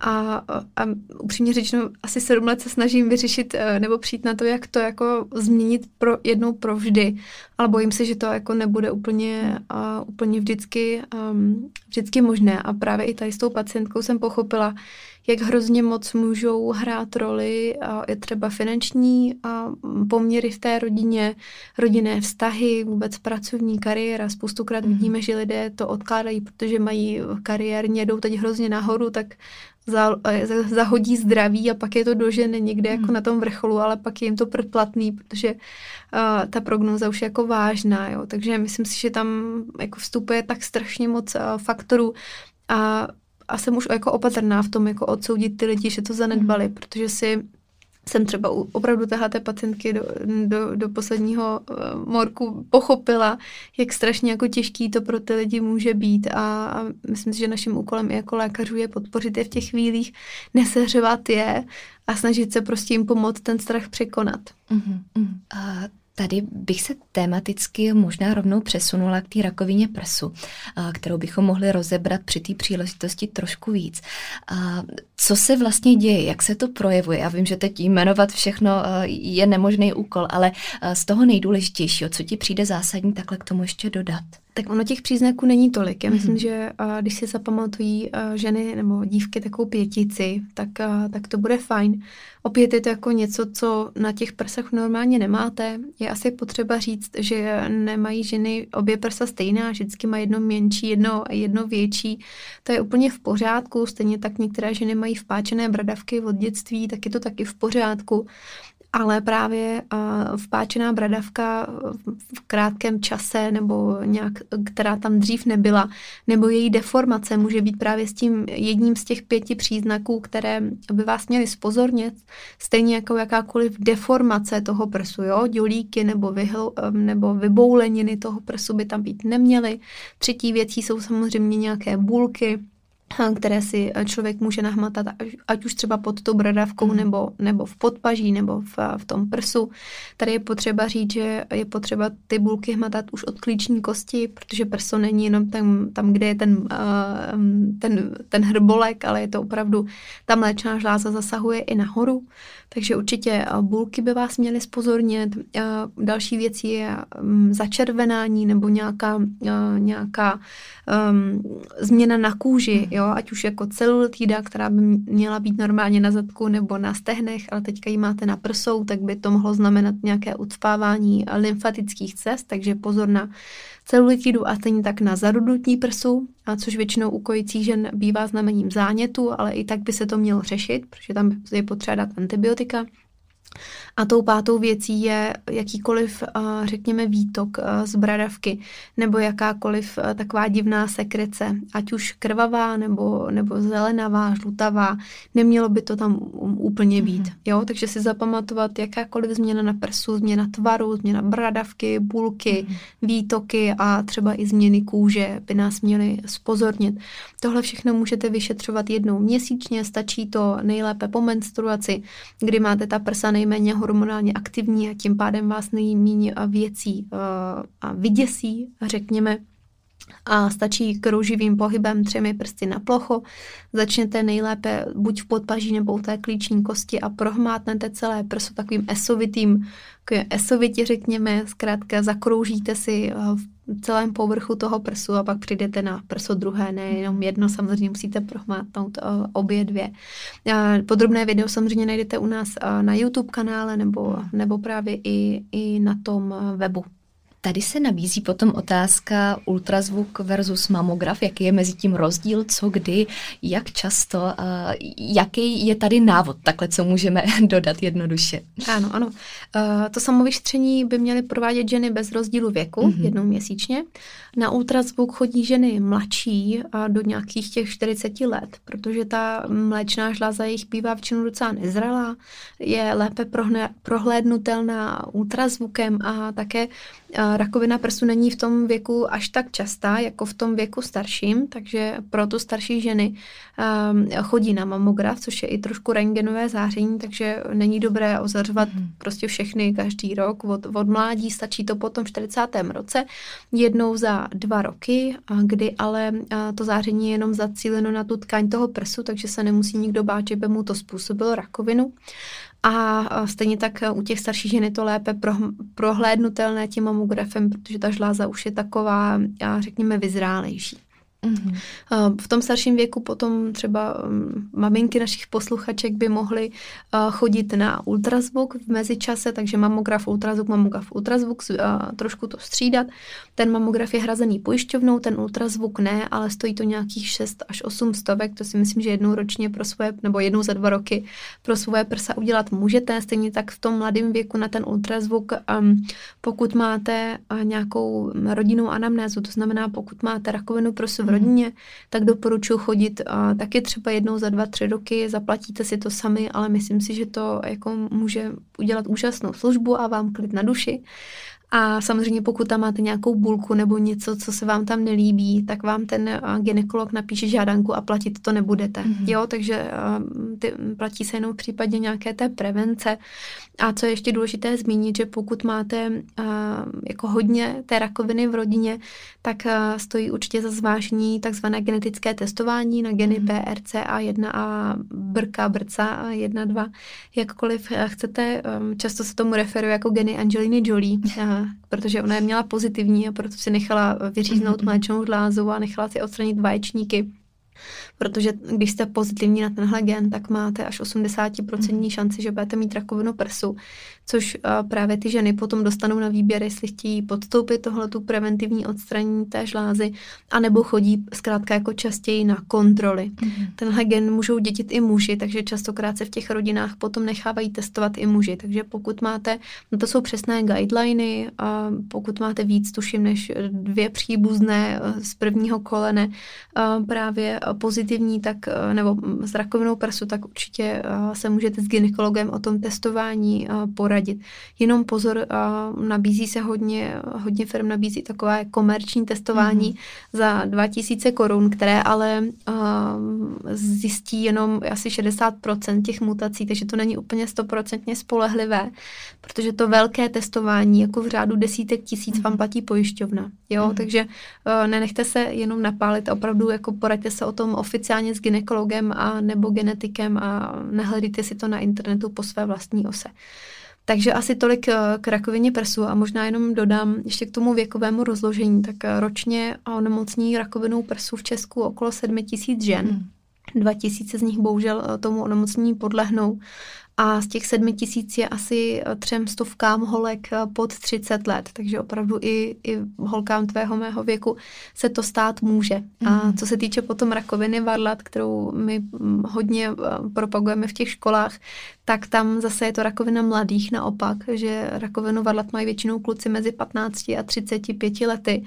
A, a upřímně řečeno, asi sedm let se snažím vyřešit nebo přijít na to, jak to jako změnit pro jednou provždy, ale bojím se, že to jako nebude úplně, úplně vždycky, um, vždycky možné. A právě i tady s tou pacientkou jsem pochopila, jak hrozně moc můžou hrát roli je třeba finanční a poměry v té rodině, rodinné vztahy, vůbec pracovní kariéra. Spoustukrát mm-hmm. vidíme, že lidé to odkládají, protože mají kariérně, jdou teď hrozně nahoru, tak za, zahodí zdraví a pak je to dožene někde jako hmm. na tom vrcholu, ale pak je jim to předplatný, protože uh, ta prognóza už je jako vážná, jo. Takže myslím si, že tam jako vstupuje tak strašně moc uh, faktorů a a jsem už jako opatrná v tom, jako odsoudit ty lidi, že to zanedbali, mm. protože si jsem třeba opravdu téhle pacientky do, do, do posledního uh, morku pochopila, jak strašně jako těžký to pro ty lidi může být a, a myslím si, že naším úkolem i jako lékařů je podpořit je v těch chvílích, nesehřevat je a snažit se prostě jim pomoct ten strach překonat. Uh-huh, uh-huh. A Tady bych se tematicky možná rovnou přesunula k té rakovině prsu, kterou bychom mohli rozebrat při té příležitosti trošku víc. Co se vlastně děje, jak se to projevuje? Já vím, že teď jmenovat všechno je nemožný úkol, ale z toho nejdůležitějšího, co ti přijde zásadní, takhle k tomu ještě dodat? Tak ono těch příznaků není tolik. Já myslím, mm-hmm. že když si zapamatují ženy nebo dívky takovou pětici, tak, tak to bude fajn. Opět je to jako něco, co na těch prsech normálně nemáte. Je asi potřeba říct, že nemají ženy obě prsa stejná, vždycky má jedno menší, jedno, jedno větší. To je úplně v pořádku. Stejně tak některé ženy mají vpáčené bradavky od dětství, tak je to taky v pořádku ale právě uh, vpáčená bradavka v krátkém čase nebo nějak, která tam dřív nebyla, nebo její deformace může být právě s tím jedním z těch pěti příznaků, které by vás měly spozornit, stejně jako jakákoliv deformace toho prsu, jo, dělíky nebo, vyhl, nebo vybouleniny toho prsu by tam být neměly. Třetí věcí jsou samozřejmě nějaké bulky, které si člověk může nahmatat, ať už třeba pod tou bradavkou, mm. nebo, nebo v podpaží, nebo v, v tom prsu. Tady je potřeba říct, že je potřeba ty bulky hmatat už od klíční kosti, protože prso není jenom tam, tam kde je ten, ten, ten hrbolek, ale je to opravdu, ta mléčná žláza zasahuje i nahoru. Takže určitě eh, bulky by vás měly spozornit. Eh, další věcí je mm, začervenání nebo nějaká, eh, nějaká um, změna na kůži, hmm. Jo? ať už jako celulitída, která by měla být normálně na zadku nebo na stehnech, ale teďka ji máte na prsou, tak by to mohlo znamenat nějaké ucpávání lymfatických cest, takže pozor na celulitidu a stejně tak na zarudnutí prsu, a což většinou u kojících žen bývá znamením zánětu, ale i tak by se to mělo řešit, protože tam je potřeba dát antibiotika. A tou pátou věcí je jakýkoliv, řekněme, výtok z bradavky nebo jakákoliv taková divná sekrece, ať už krvavá nebo, nebo zelenavá, žlutavá, nemělo by to tam úplně být. Mm-hmm. Jo? Takže si zapamatovat jakákoliv změna na prsu, změna tvaru, změna bradavky, bulky, mm-hmm. výtoky a třeba i změny kůže by nás měly spozornit. Tohle všechno můžete vyšetřovat jednou měsíčně, stačí to nejlépe po menstruaci, kdy máte ta prsa nejméně hormonálně aktivní a tím pádem vás nejméně věcí a vyděsí, řekněme, a stačí krouživým pohybem třemi prsty na plocho. Začněte nejlépe buď v podpaží nebo v té klíční kosti a prohmátnete celé prso takovým esovitým, esovitě řekněme, zkrátka zakroužíte si v celém povrchu toho prsu a pak přijdete na prso druhé, ne jenom jedno, samozřejmě musíte prohmátnout obě dvě. Podrobné video samozřejmě najdete u nás na YouTube kanále nebo, nebo právě i, i na tom webu. Tady se nabízí potom otázka ultrazvuk versus mamograf, jaký je mezi tím rozdíl, co kdy, jak často, jaký je tady návod, takhle co můžeme dodat jednoduše. Ano, ano. To samovyšetření by měly provádět ženy bez rozdílu věku, mm-hmm. jednou měsíčně. Na ultrazvuk chodí ženy mladší do nějakých těch 40 let, protože ta mléčná žláza jich bývá většinou docela nezralá, je lépe prohlédnutelná ultrazvukem a také rakovina prsu není v tom věku až tak častá, jako v tom věku starším, takže proto starší ženy chodí na mamograf, což je i trošku rengenové záření, takže není dobré ozařovat hmm. prostě všechny každý rok. Od, od mládí stačí to po tom 40. roce, jednou za dva roky, kdy ale to záření je jenom zacíleno na tu tkaň toho prsu, takže se nemusí nikdo bát, že by mu to způsobilo rakovinu. A stejně tak u těch starších žen je to lépe pro, prohlédnutelné tím mamografem, protože ta žláza už je taková, řekněme, vyzrálejší. Mm-hmm. V tom starším věku potom třeba mm, maminky našich posluchaček by mohly chodit na ultrazvuk v mezičase, takže mamograf, ultrazvuk, mamograf, ultrazvuk, trošku to střídat. Ten mamograf je hrazený pojišťovnou, ten ultrazvuk ne, ale stojí to nějakých 6 až 8 stovek, to si myslím, že jednou ročně pro svoje, nebo jednou za dva roky pro svoje prsa udělat můžete. Stejně tak v tom mladém věku na ten ultrazvuk, pokud máte nějakou rodinnou anamnézu, to znamená, pokud máte rakovinu prsu v rodině, tak doporučuji chodit a taky třeba jednou za dva, tři roky, zaplatíte si to sami, ale myslím si, že to jako může udělat úžasnou službu a vám klid na duši. A samozřejmě pokud tam máte nějakou bulku nebo něco, co se vám tam nelíbí, tak vám ten ginekolog napíše žádanku a platit to nebudete. Mm-hmm. Jo, takže ty, platí se jenom v případě nějaké té prevence. A co je ještě důležité zmínit, že pokud máte uh, jako hodně té rakoviny v rodině, tak stojí určitě za zvážení takzvané genetické testování na geny mm. PRCA1 a brka, brca 1, 2, jakkoliv chcete. Často se tomu referuje jako geny Angeliny Jolie, protože ona je měla pozitivní a proto si nechala vyříznout mm-hmm. mléčnou žlázu a nechala si odstranit vaječníky protože když jste pozitivní na tenhle gen, tak máte až 80% mhm. šanci, že budete mít rakovinu prsu, což právě ty ženy potom dostanou na výběr, jestli chtějí podstoupit tohletu preventivní odstranění té žlázy, anebo chodí zkrátka jako častěji na kontroly. Mm-hmm. Tenhle gen můžou dětit i muži, takže častokrát se v těch rodinách potom nechávají testovat i muži. Takže pokud máte, no to jsou přesné guideliny, a pokud máte víc, tuším, než dvě příbuzné e, z prvního kolene právě pozitivní, tak nebo s rakovinou prsu, tak určitě se můžete s gynekologem o tom testování poradit poradit. Jenom pozor, nabízí se hodně, hodně firm nabízí takové komerční testování mm. za 2000 korun, které ale zjistí jenom asi 60% těch mutací, takže to není úplně 100% spolehlivé, protože to velké testování, jako v řádu desítek tisíc, mm. vám platí pojišťovna. Jo, mm. takže nenechte se jenom napálit, opravdu jako poraďte se o tom oficiálně s ginekologem a nebo genetikem a nehledejte si to na internetu po své vlastní ose. Takže asi tolik eh, k rakovině prsu a možná jenom dodám ještě k tomu věkovému rozložení. Tak eh, ročně onemocní rakovinou prsu v Česku okolo 7 tisíc žen. Hmm. 2000 z nich bohužel eh, tomu onemocnění podlehnou a z těch sedmi tisíc je asi třem stovkám holek pod 30 let, takže opravdu i, i holkám tvého mého věku se to stát může. Mm. A mhm. co se týče potom rakoviny varlat, kterou my mm, hodně propagujeme v těch školách, tak tam zase je to rakovina mladých naopak, že rakovinu varlat mají většinou kluci mezi 15 a 35 lety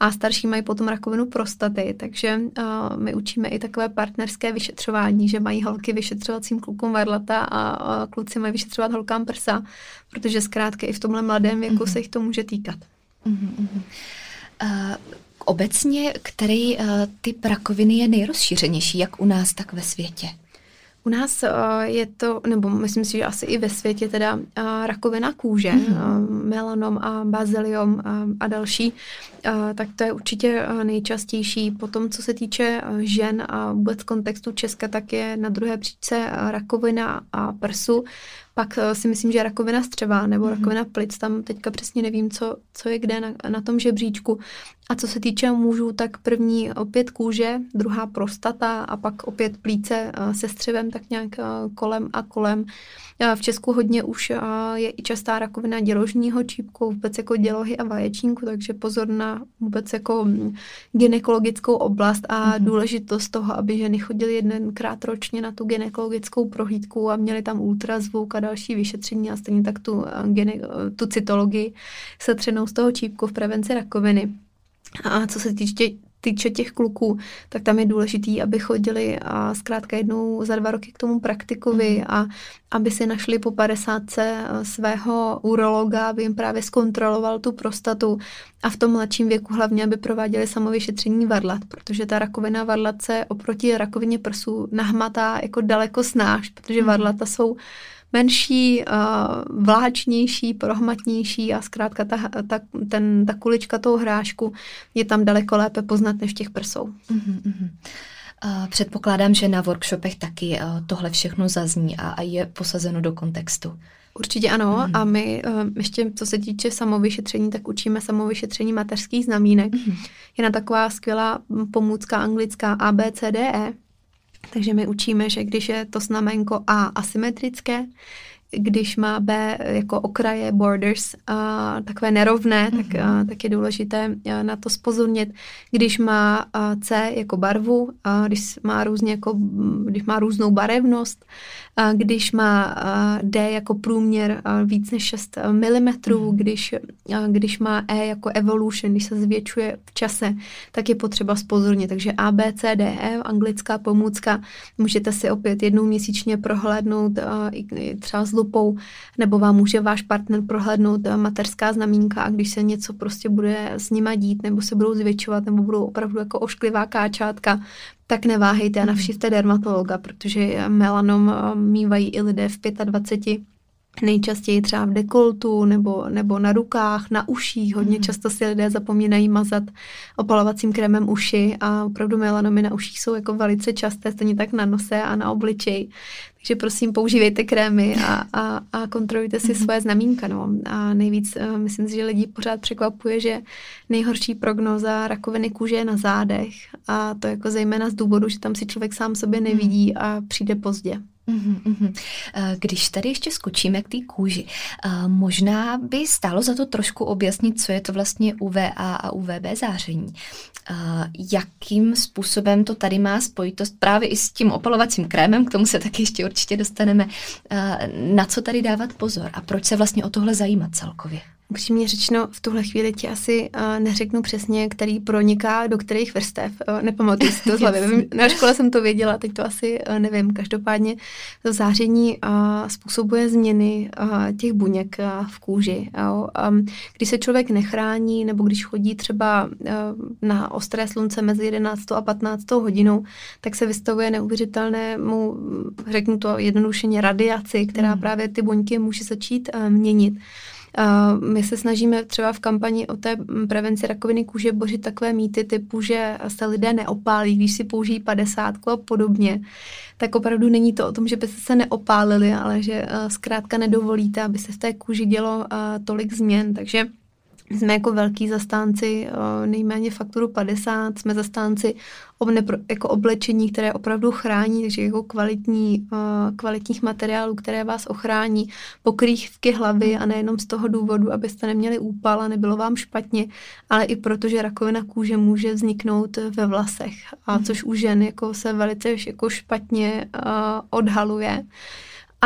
a starší mají potom rakovinu prostaty, takže uh, my učíme i takové partnerské vyšetřování, že mají holky vyšetřovacím klukům varlata a, a kluci mají vyšetřovat holkám prsa, protože zkrátka i v tomhle mladém věku mm-hmm. se jich to může týkat. Mm-hmm. Uh, obecně, který uh, typ rakoviny je nejrozšířenější, jak u nás, tak ve světě? U nás uh, je to, nebo myslím si, že asi i ve světě teda uh, rakovina kůže, mm-hmm. melanom a baziliom a další, tak to je určitě nejčastější. Potom, co se týče žen a vůbec kontextu Česka, tak je na druhé příčce rakovina a prsu. Pak uh, si myslím, že rakovina střeva nebo mm-hmm. rakovina plic, tam teďka přesně nevím, co, co je kde na, na tom žebříčku. A co se týče mužů, tak první opět kůže, druhá prostata a pak opět plíce uh, se střevem tak nějak uh, kolem a kolem. V Česku hodně už je i častá rakovina děložního čípku, vůbec jako dělohy a vaječníku, takže pozor na vůbec jako mm, gynekologickou oblast a mm-hmm. důležitost toho, aby ženy chodily jedenkrát ročně na tu gynekologickou prohlídku a měly tam ultrazvuk a další vyšetření a stejně tak tu, gene, tu cytologii setřenou z toho čípku v prevenci rakoviny. A co se týče týče těch kluků, tak tam je důležitý, aby chodili a zkrátka jednou za dva roky k tomu praktikovi mm. a aby si našli po 50 eh, svého urologa, aby jim právě zkontroloval tu prostatu a v tom mladším věku hlavně, aby prováděli samovyšetření varlat, protože ta rakovina varlat se oproti rakovině prsů nahmatá jako daleko snáš, protože mm. varlata jsou menší, uh, vláčnější, prohmatnější a zkrátka ta, ta, ten, ta kulička toho hrášku je tam daleko lépe poznat než těch prsou. Mm-hmm. Předpokládám, že na workshopech taky tohle všechno zazní a je posazeno do kontextu. Určitě ano mm. a my ještě co se týče samovyšetření, tak učíme samovyšetření mateřských znamínek. Mm. Je na taková skvělá pomůcka anglická ABCDE, takže my učíme, že když je to znamenko A asymetrické, když má B jako okraje, borders, a takové nerovné, mm-hmm. tak, a, tak je důležité na to spozornit. Když má C jako barvu, a když má různě jako, když má různou barevnost, když má D jako průměr víc než 6 mm, mm-hmm. když, když má E jako evolution, když se zvětšuje v čase, tak je potřeba spozornit. Takže A, B, C, D, E, anglická pomůcka, můžete si opět jednou měsíčně prohlédnout třeba z lupou, nebo vám může váš partner prohlédnout mateřská znamínka a když se něco prostě bude s nima dít, nebo se budou zvětšovat, nebo budou opravdu jako ošklivá káčátka, tak neváhejte a mhm. navštivte dermatologa, protože melanom mývají i lidé v 25 nejčastěji třeba v dekoltu nebo, nebo na rukách, na uších. Hodně mm. často si lidé zapomínají mazat opalovacím krémem uši a opravdu melanomy na uších jsou jako velice časté, stejně tak na nose a na obličeji. Takže prosím, používejte krémy a, a, a kontrolujte si mm. svoje znamínka. No. A nejvíc, uh, myslím si, že lidi pořád překvapuje, že nejhorší prognoza rakoviny kůže je na zádech a to jako zejména z důvodu, že tam si člověk sám sobě nevidí mhm. a přijde pozdě. Mm-hmm. Když tady ještě skočíme k té kůži, eh, možná by stálo za to trošku objasnit, co je to vlastně UVA a UVB záření. Eh, jakým způsobem to tady má spojitost právě i s tím opalovacím krémem, k tomu se taky ještě určitě dostaneme. Na co tady dávat pozor a proč se vlastně o tohle zajímat celkově? Upřímně řečeno, v tuhle chvíli ti asi uh, neřeknu přesně, který proniká do kterých vrstev. Uh, nepamatuji si to z hlavy. Na škole jsem to věděla, teď to asi uh, nevím. Každopádně to záření uh, způsobuje změny uh, těch buněk uh, v kůži. Uh, um, když se člověk nechrání, nebo když chodí třeba uh, na ostré slunce mezi 11 a 15 hodinou, tak se vystavuje neuvěřitelnému, řeknu to jednodušeně, radiaci, která mm. právě ty buňky může začít uh, měnit. My se snažíme třeba v kampani o té prevenci rakoviny kůže bořit takové mýty typu, že se lidé neopálí, když si použijí 50 a podobně. Tak opravdu není to o tom, že byste se neopálili, ale že eh, zkrátka nedovolíte, aby se v té kůži dělo eh, tolik změn. Takže jsme jako velký zastánci eh, nejméně fakturu 50, jsme zastánci nepro, jako oblečení, které opravdu chrání, takže jako kvalitní, uh, kvalitních materiálů, které vás ochrání, pokrývky hlavy a nejenom z toho důvodu, abyste neměli úpal a nebylo vám špatně, ale i proto, že rakovina kůže může vzniknout ve vlasech, a což u žen jako se velice jako špatně uh, odhaluje.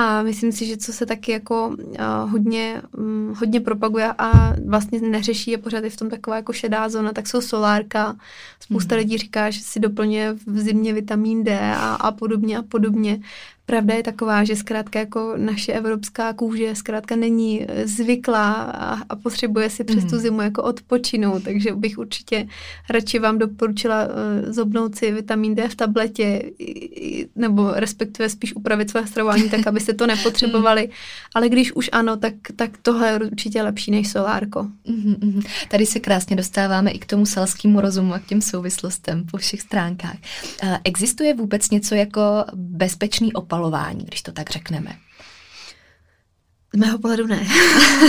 A myslím si, že co se taky jako uh, hodně, um, hodně propaguje a vlastně neřeší je pořád i v tom taková jako šedá zóna, tak jsou solárka. Spousta mm. lidí říká, že si doplňuje v zimě vitamin D a, a podobně a podobně. Pravda je taková, že zkrátka jako naše evropská kůže zkrátka není zvyklá a, a potřebuje si přes tu hmm. zimu jako odpočinout, takže bych určitě radši vám doporučila uh, zobnout si vitamin D v tabletě nebo respektive spíš upravit své stravování tak, abyste to nepotřebovali, ale když už ano, tak, tak tohle je určitě lepší než solárko. Mm-hmm. Tady se krásně dostáváme i k tomu selskému rozumu a k těm souvislostem po všech stránkách. Uh, existuje vůbec něco jako bezpečný opal opalování, když to tak řekneme? Z mého pohledu ne.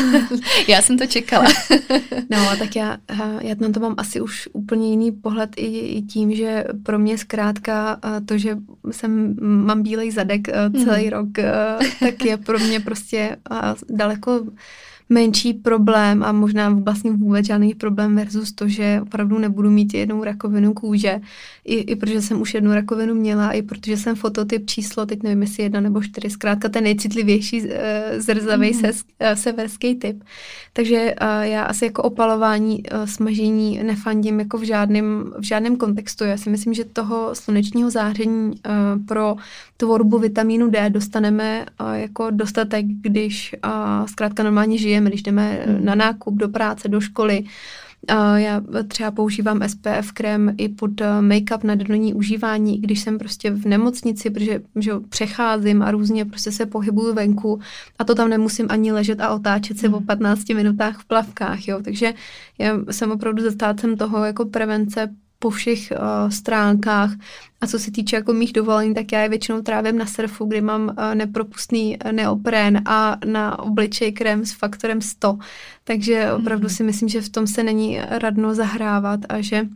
já jsem to čekala. no, tak já, já na to mám asi už úplně jiný pohled i, i tím, že pro mě zkrátka to, že jsem, mám bílej zadek celý mm. rok, tak je pro mě prostě daleko menší problém a možná vlastně vůbec žádný problém versus to, že opravdu nebudu mít jednou rakovinu kůže, i, i protože jsem už jednu rakovinu měla, i protože jsem fototyp číslo, teď nevím, jestli jedna nebo čtyři, zkrátka ten nejcitlivější uh, zrzavý mm. se, uh, severský typ. Takže uh, já asi jako opalování, uh, smažení nefandím jako v žádném, v žádném kontextu. Já si myslím, že toho slunečního záření uh, pro tvorbu vitamínu D dostaneme uh, jako dostatek, když uh, zkrátka normálně žijeme, když jdeme hmm. na nákup, do práce, do školy. Já třeba používám SPF krém i pod uh, make-up na denní užívání, když jsem prostě v nemocnici, protože že přecházím a různě prostě se pohybuju venku a to tam nemusím ani ležet a otáčet se hmm. po 15 minutách v plavkách, jo. Takže já jsem opravdu zastácem toho jako prevence po všech uh, stránkách. A co se týče jako mých dovolení, tak já je většinou trávím na surfu, kdy mám uh, nepropustný uh, neopren a na obličej krém s faktorem 100. Takže opravdu mm-hmm. si myslím, že v tom se není radno zahrávat a že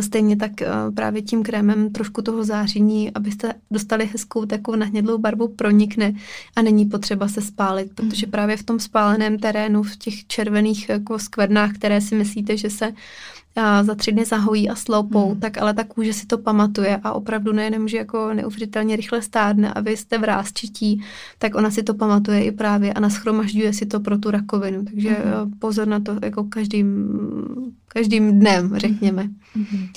Stejně tak právě tím krémem trošku toho záření, abyste dostali hezkou takovou nahnědlou barvu, pronikne a není potřeba se spálit, protože mhm. právě v tom spáleném terénu, v těch červených jako skvrnách, které si myslíte, že se a za tři dny zahojí a sloupou, mm. tak ale ta kůže si to pamatuje a opravdu nejenom, že jako neuvěřitelně rychle stárne a vy jste v rázčití, tak ona si to pamatuje i právě a naschromažďuje si to pro tu rakovinu. Takže mm. pozor na to jako každým každým dnem, řekněme. Mm-hmm.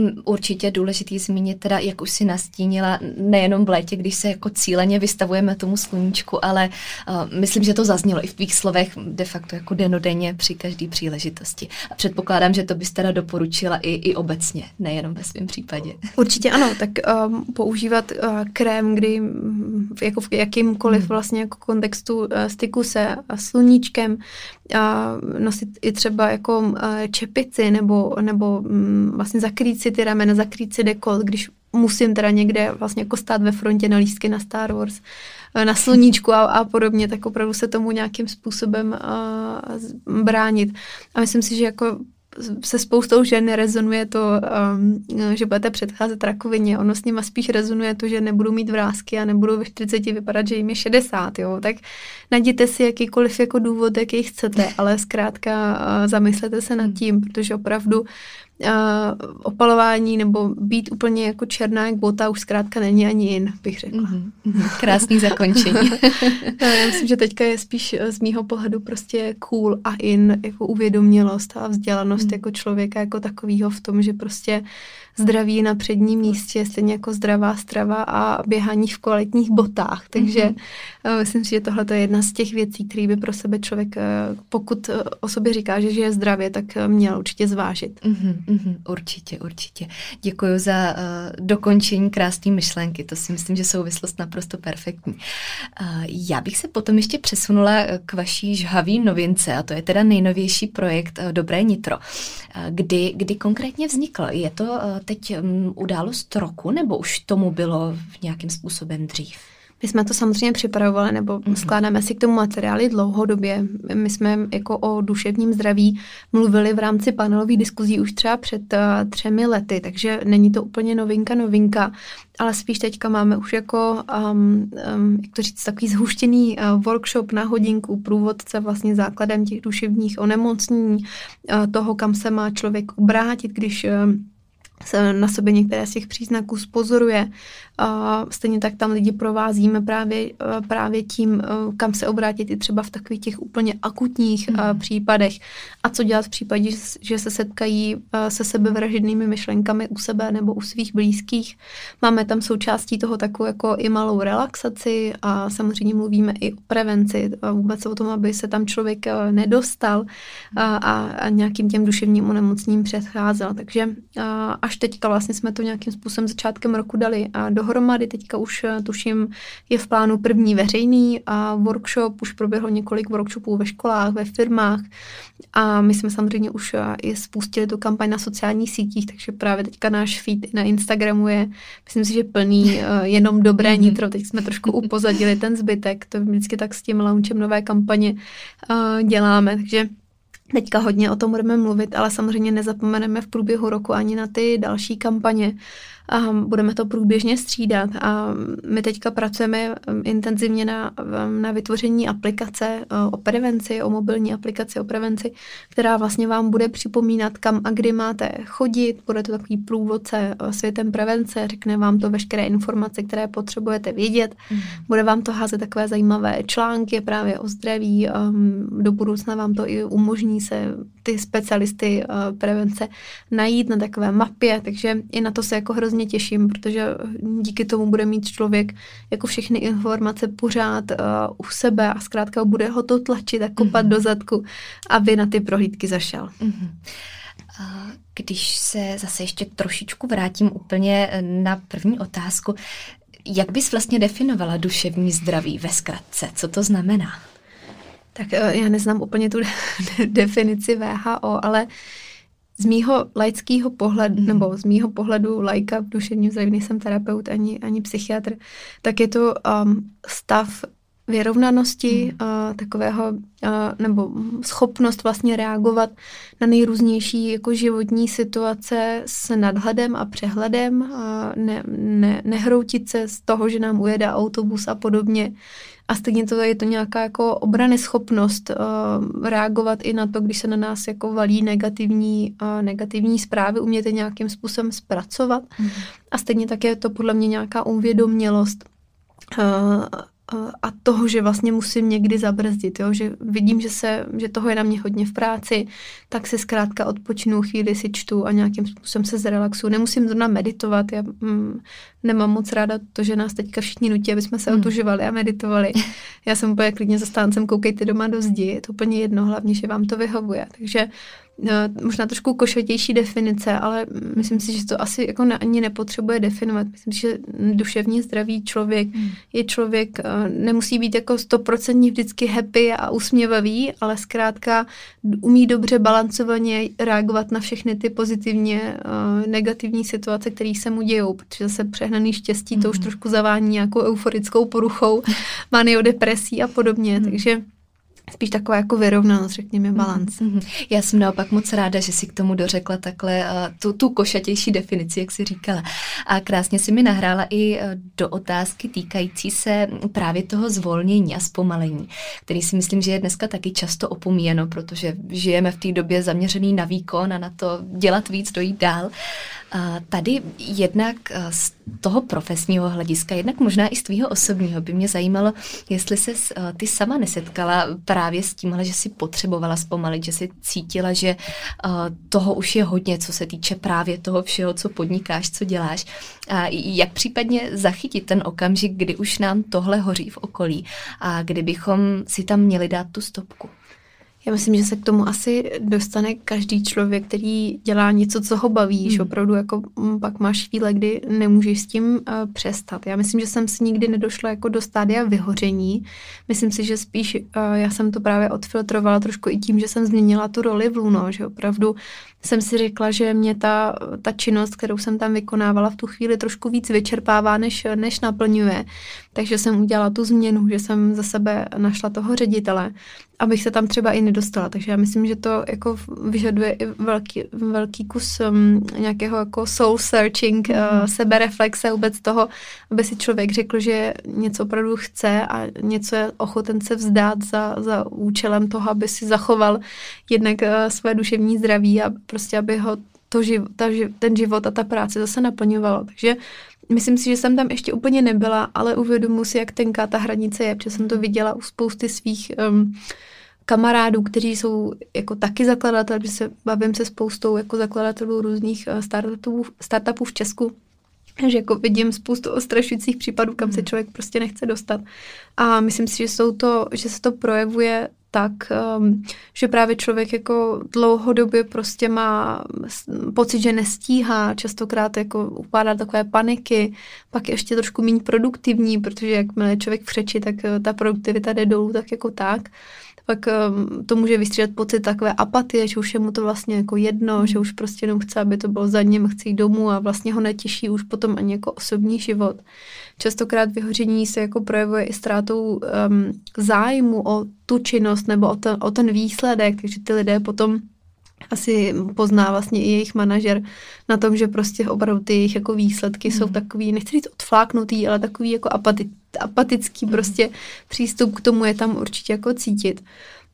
Uh, určitě důležitý zmínit teda, jak už si nastínila, nejenom v létě, když se jako cíleně vystavujeme tomu sluníčku, ale uh, myslím, že to zaznělo i v tvých slovech de facto jako denodenně při každé příležitosti. A předpokládám, že to bys teda doporučila i, i obecně, nejenom ve svém případě. Určitě ano, tak um, používat uh, krém, kdy jako v jakýmkoliv mm. vlastně jako kontextu uh, styku se uh, sluníčkem, uh, nosit i třeba jako uh, čepici nebo, nebo vlastně zakrýt si ty ramena, zakrýt si dekolt, když musím teda někde vlastně jako stát ve frontě na lístky na Star Wars, eh, na sluníčku a, a podobně, tak opravdu se tomu nějakým způsobem uh, bránit. A myslím si, že jako se spoustou žen rezonuje to, um, že budete předcházet rakovině. Ono s nima spíš rezonuje to, že nebudou mít vrázky a nebudou ve 40 vypadat, že jim je 60. Jo? Tak najděte si jakýkoliv jako důvod, jaký chcete, ale zkrátka uh, zamyslete se nad tím, protože opravdu uh, opalování nebo být úplně jako černá jak bota už zkrátka není ani jin, bych řekla. Mm-hmm. Krásný zakončení. Já myslím, že teďka je spíš eh, z mýho pohledu prostě cool a in jako uvědomělost a vzdělanost mm. jako člověka jako takového v tom, že prostě zdraví na předním místě, stejně jako zdravá strava a běhání v kvalitních botách. Takže mm-hmm. myslím si, že tohle je jedna z těch věcí, které by pro sebe člověk, eh, pokud o sobě říká, že žije zdravě, tak měl určitě zvážit. Mm-hmm, mm-hmm, určitě, určitě. Děkuji za uh, dokončení krásné myšlenky. To si myslím, že souvislost naprosto perfektní. Uh, já bych se potom ještě přesunula k vaší žhavý novince, a to je teda nejnovější projekt uh, Dobré nitro. Uh, kdy, kdy konkrétně vznikl? Je to uh, teď um, událost roku, nebo už tomu bylo v nějakým způsobem dřív? My jsme to samozřejmě připravovali, nebo mm-hmm. skládáme si k tomu materiály dlouhodobě. My jsme jako o duševním zdraví mluvili v rámci panelových diskuzí už třeba před uh, třemi lety, takže není to úplně novinka, novinka, ale spíš teďka máme už jako, um, um, jak to říct, takový zhuštěný uh, workshop na hodinku, průvodce vlastně základem těch duševních onemocnění, uh, toho, kam se má člověk obrátit, když uh, se na sobě některé z těch příznaků spozoruje a stejně tak tam lidi provázíme právě, e, právě tím, e, kam se obrátit i třeba v takových těch úplně akutních mm. případech a co dělat v případě, že se setkají se sebevražednými myšlenkami u sebe nebo u svých blízkých. Máme tam součástí toho takovou jako i malou relaxaci a samozřejmě mluvíme i o prevenci vůbec o tom, aby se tam člověk nedostal a, a, a nějakým těm duševním onemocním předcházel. Takže a, až teďka vlastně jsme to nějakým způsobem začátkem roku dali a do dohromady. Teďka už eh, tuším je v plánu první veřejný a workshop, už proběhlo několik workshopů ve školách, ve firmách a my jsme samozřejmě už eh, i spustili tu kampaň na sociálních sítích, takže právě teďka náš feed na Instagramu je, myslím si, že plný eh, jenom dobré mhm. nitro. Teď jsme trošku upozadili ten zbytek, to vždycky tak s tím launchem nové kampaně děláme, takže Teďka hodně o tom budeme mluvit, ale samozřejmě nezapomeneme v průběhu roku ani na ty další kampaně a budeme to průběžně střídat. A my teďka pracujeme um, intenzivně na, um, na vytvoření aplikace uh, o prevenci, o mobilní aplikaci o prevenci, která vlastně vám bude připomínat, kam a kdy máte chodit. Bude to takový průvodce uh, světem prevence, řekne vám to veškeré informace, které potřebujete vědět. Mm. Bude vám to házet takové zajímavé články právě o zdraví. Um, do budoucna vám to i umožní se ty specialisty uh, prevence najít na takové mapě, takže i na to se jako hrozně těším, protože díky tomu bude mít člověk jako všechny informace pořád uh, u sebe a zkrátka bude ho to tlačit a kopat mm-hmm. do zadku, aby na ty prohlídky zašel. Mm-hmm. Když se zase ještě trošičku vrátím úplně na první otázku, jak bys vlastně definovala duševní zdraví ve zkratce? Co to znamená? Tak eh, já neznám úplně tu definici VHO, ale z mýho laického pohledu, mm. nebo z mýho pohledu lajka v duševním zdraví, nejsem terapeut ani, ani psychiatr, tak je to um, stav vyrovnanosti, mm. uh, takového, uh, nebo schopnost vlastně reagovat na nejrůznější jako životní situace s nadhledem a přehledem, uh, ne, ne, nehroutit se z toho, že nám ujede autobus a podobně, a stejně to je to nějaká jako obrany schopnost uh, reagovat i na to, když se na nás jako valí negativní, uh, negativní zprávy, umět je nějakým způsobem zpracovat. Mm. A stejně tak je to podle mě nějaká uvědomělost uh, a toho, že vlastně musím někdy zabrzdit, jo? že vidím, že, se, že toho je na mě hodně v práci, tak se zkrátka odpočnu, chvíli si čtu a nějakým způsobem se zrelaxu. Nemusím zrovna meditovat, já mm, nemám moc ráda to, že nás teďka všichni nutí, aby jsme se hmm. otužovali a meditovali. Já jsem úplně klidně zastáncem, koukejte doma do zdi, je to úplně jedno, hlavně, že vám to vyhovuje. Takže možná trošku košatější definice, ale myslím si, že to asi jako ani nepotřebuje definovat. Myslím si, že duševně zdravý člověk hmm. je člověk, eh, nemusí být jako stoprocentně vždycky happy a usměvavý, ale zkrátka umí dobře balancovaně reagovat na všechny ty pozitivně uh, negativní situace, které se mu dějou, protože zase přehnaný štěstí to už hmm. trošku zavání nějakou euforickou poruchou, maniodepresí a podobně, hmm. takže spíš taková jako vyrovnanost, řekněme, mhm, balans. Mm-hmm. Já jsem naopak moc ráda, že si k tomu dořekla takhle uh, tu, tu košatější definici, jak si říkala. A krásně si mi nahrála i uh, do otázky týkající se právě toho zvolnění a zpomalení, který si myslím, že je dneska taky často opomíjeno, protože žijeme v té době zaměřený na výkon a na to dělat víc, dojít dál. Tady jednak z toho profesního hlediska, jednak možná i z tvýho osobního by mě zajímalo, jestli se ty sama nesetkala právě s tímhle, že si potřebovala zpomalit, že si cítila, že toho už je hodně, co se týče právě toho všeho, co podnikáš, co děláš. A jak případně zachytit ten okamžik, kdy už nám tohle hoří v okolí a kdybychom si tam měli dát tu stopku? Já myslím, že se k tomu asi dostane každý člověk, který dělá něco, co ho baví, hmm. že opravdu jako mm, pak máš chvíle, kdy nemůžeš s tím uh, přestat. Já myslím, že jsem si nikdy nedošla jako do stádia vyhoření. Myslím si, že spíš uh, já jsem to právě odfiltrovala trošku i tím, že jsem změnila tu roli v Luno, že opravdu jsem si řekla, že mě ta, ta činnost, kterou jsem tam vykonávala v tu chvíli trošku víc vyčerpává, než, než naplňuje. Takže jsem udělala tu změnu, že jsem za sebe našla toho ředitele, abych se tam třeba i nedostala. Takže já myslím, že to jako vyžaduje i velký, velký kus um, nějakého jako soul searching, mm. uh, sebereflexe vůbec toho, aby si člověk řekl, že něco opravdu chce a něco je ochoten se vzdát za, za účelem toho, aby si zachoval jednak uh, své duševní zdraví a prostě, aby ho to živ, ta, ten život a ta práce zase naplňovalo. Takže myslím si, že jsem tam ještě úplně nebyla, ale uvědomuji si, jak tenká ta hranice je, protože jsem to viděla u spousty svých um, kamarádů, kteří jsou jako taky zakladatelé, protože se bavím se spoustou jako zakladatelů různých uh, startupů, startupů v Česku, že jako vidím spoustu ostrašujících případů, kam se hmm. člověk prostě nechce dostat. A myslím si, že, jsou to, že se to projevuje tak, um, že právě člověk jako dlouhodobě prostě má pocit, že nestíhá, častokrát jako upadá takové paniky, pak je ještě trošku méně produktivní, protože jakmile člověk přeči, tak uh, ta produktivita jde dolů tak jako tak pak um, to může vystřídat pocit takové apatie, že už je mu to vlastně jako jedno, že už prostě jenom chce, aby to bylo za ním, chce jít domů a vlastně ho netěší už potom ani jako osobní život. Častokrát vyhoření se jako projevuje i ztrátou um, zájmu o tu činnost nebo o ten, o ten výsledek, takže ty lidé potom asi pozná vlastně i jejich manažer na tom, že prostě opravdu ty jejich jako výsledky mm. jsou takový, nechci říct odfláknutý, ale takový jako apati, apatický mm. prostě přístup k tomu je tam určitě jako cítit.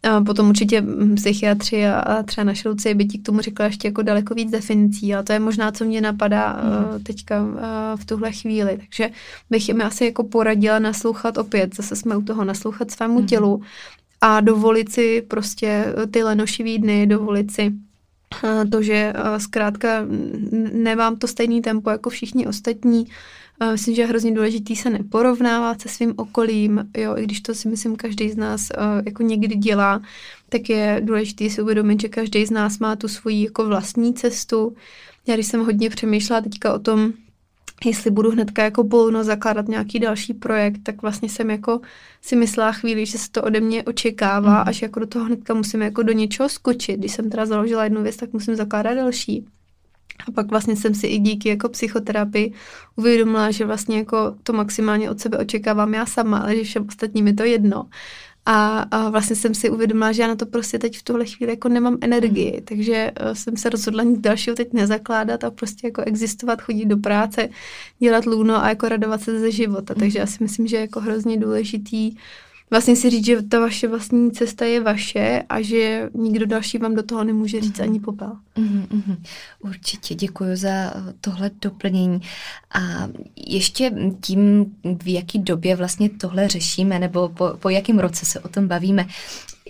A potom určitě psychiatři a, a třeba naše Lucie by ti k tomu řekla ještě jako daleko víc definicí, ale to je možná, co mě napadá mm. uh, teďka uh, v tuhle chvíli. Takže bych jim asi jako poradila naslouchat opět, zase jsme u toho naslouchat svému mm. tělu a dovolit si prostě ty lenošivý dny, dovolit si eh, to, že eh, zkrátka nemám to stejný tempo jako všichni ostatní. Eh, myslím, že je hrozně důležitý se neporovnávat se svým okolím, jo, i když to si myslím každý z nás jako někdy dělá, tak je důležité si uvědomit, že každý z nás má tu svoji jako vlastní cestu. Já když jsem hodně přemýšlela teďka o tom, jestli budu hnedka jako polno zakládat nějaký další projekt, tak vlastně jsem jako si myslela chvíli, že se to ode mě očekává, mm. až jako do toho hnedka musím jako do něčeho skočit. Když jsem teda založila jednu věc, tak musím zakládat další. A pak vlastně jsem si i díky jako psychoterapii uvědomila, že vlastně jako to maximálně od sebe očekávám já sama, ale že všem ostatním je to jedno. A, a vlastně jsem si uvědomila, že já na to prostě teď v tuhle chvíli jako nemám energii, mm. takže uh, jsem se rozhodla nic dalšího teď nezakládat a prostě jako existovat, chodit do práce, dělat lůno a jako radovat se ze života. Mm. Takže já si myslím, že je jako hrozně důležitý vlastně si říct, že ta vaše vlastní cesta je vaše a že nikdo další vám do toho nemůže říct mm-hmm. ani popel. Mm-hmm. Určitě děkuji za tohle doplnění. A ještě tím, v jaký době vlastně tohle řešíme, nebo po, po jakém roce se o tom bavíme,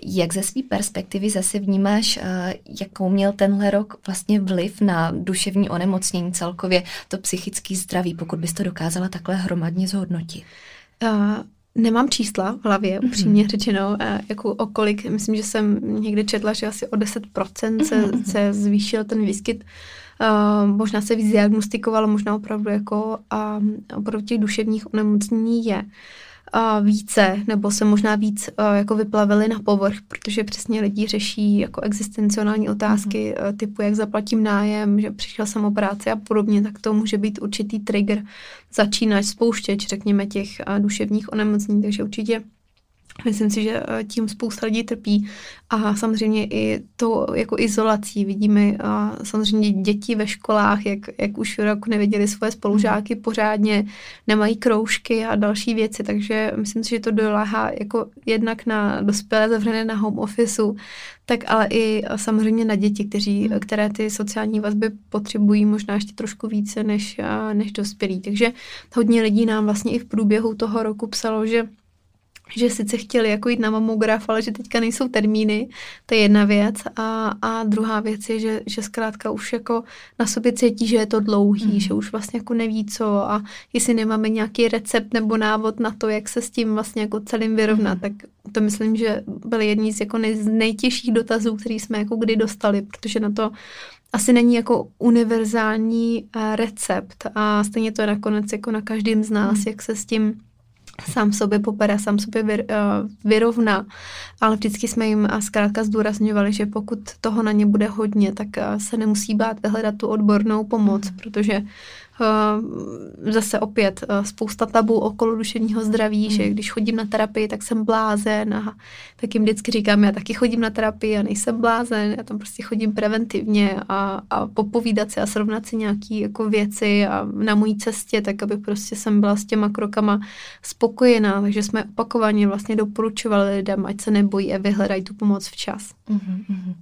jak ze své perspektivy zase vnímáš, eh, jakou měl tenhle rok vlastně vliv na duševní onemocnění celkově, to psychické zdraví, pokud bys to dokázala takhle hromadně zhodnotit? Uh, Nemám čísla v hlavě, mhm. upřímně mm-hmm. řečeno, jako o kolik, myslím, že jsem někde četla, že asi o 10% se, mm-hmm. se zvýšil ten výskyt. Uh, možná se víc diagnostikovalo, možná opravdu jako uh, opravdu těch duševních onemocnění je. Uh, více, nebo se možná víc jako vyplavili na povrch, protože přesně lidi řeší jako existenciální otázky mm-hmm. typu, jak zaplatím nájem, že přišel jsem o práci a podobně, tak to může být určitý trigger začínač, spouštěč, řekněme, těch duševních onemocnění, takže určitě Myslím si, že eh, tím spousta lidí trpí a samozřejmě i to jako izolací vidíme a samozřejmě děti ve školách, jak, jak už rok neviděli svoje spolužáky hmm. pořádně, nemají kroužky a další věci, takže myslím si, že to doláhá jako jednak na dospělé zavřené na home officeu, tak ale i samozřejmě na děti, kteří, hmm. které ty sociální vazby potřebují možná ještě trošku více než, než dospělí. Takže hodně lidí nám vlastně i v průběhu toho roku psalo, že že sice chtěli jako jít na mamograf, ale že teďka nejsou termíny, to je jedna věc. A, a druhá věc je, že, že zkrátka už jako na sobě cítí, že je to dlouhý, mm. že už vlastně jako neví co a jestli nemáme nějaký recept nebo návod na to, jak se s tím vlastně jako celým vyrovnat, mm. tak to myslím, že byly jedni z jako nej, nejtěžších dotazů, který jsme jako kdy dostali, protože na to asi není jako univerzální eh, recept a stejně to je nakonec jako na každém z nás, mm. jak se s tím sám sobě popere, sám sobě uh, vyrovná, ale vždycky jsme jim zkrátka zdůrazňovali, že pokud toho na ně bude hodně, tak uh, se nemusí bát vyhledat tu odbornou pomoc, protože Eh, zase opět eh, spousta tabu okolo duševního zdraví, mm. že když chodím na terapii, tak jsem blázen a tak jim vždycky říkám, já taky chodím na terapii a nejsem blázen, já tam prostě chodím preventivně a, a popovídat si a srovnat si nějaké jako věci a na mojí cestě, tak aby prostě jsem byla s těma krokama spokojená, takže jsme opakovaně vlastně doporučovali lidem, ať se nebojí a vyhledají tu pomoc včas. Mm-hmm.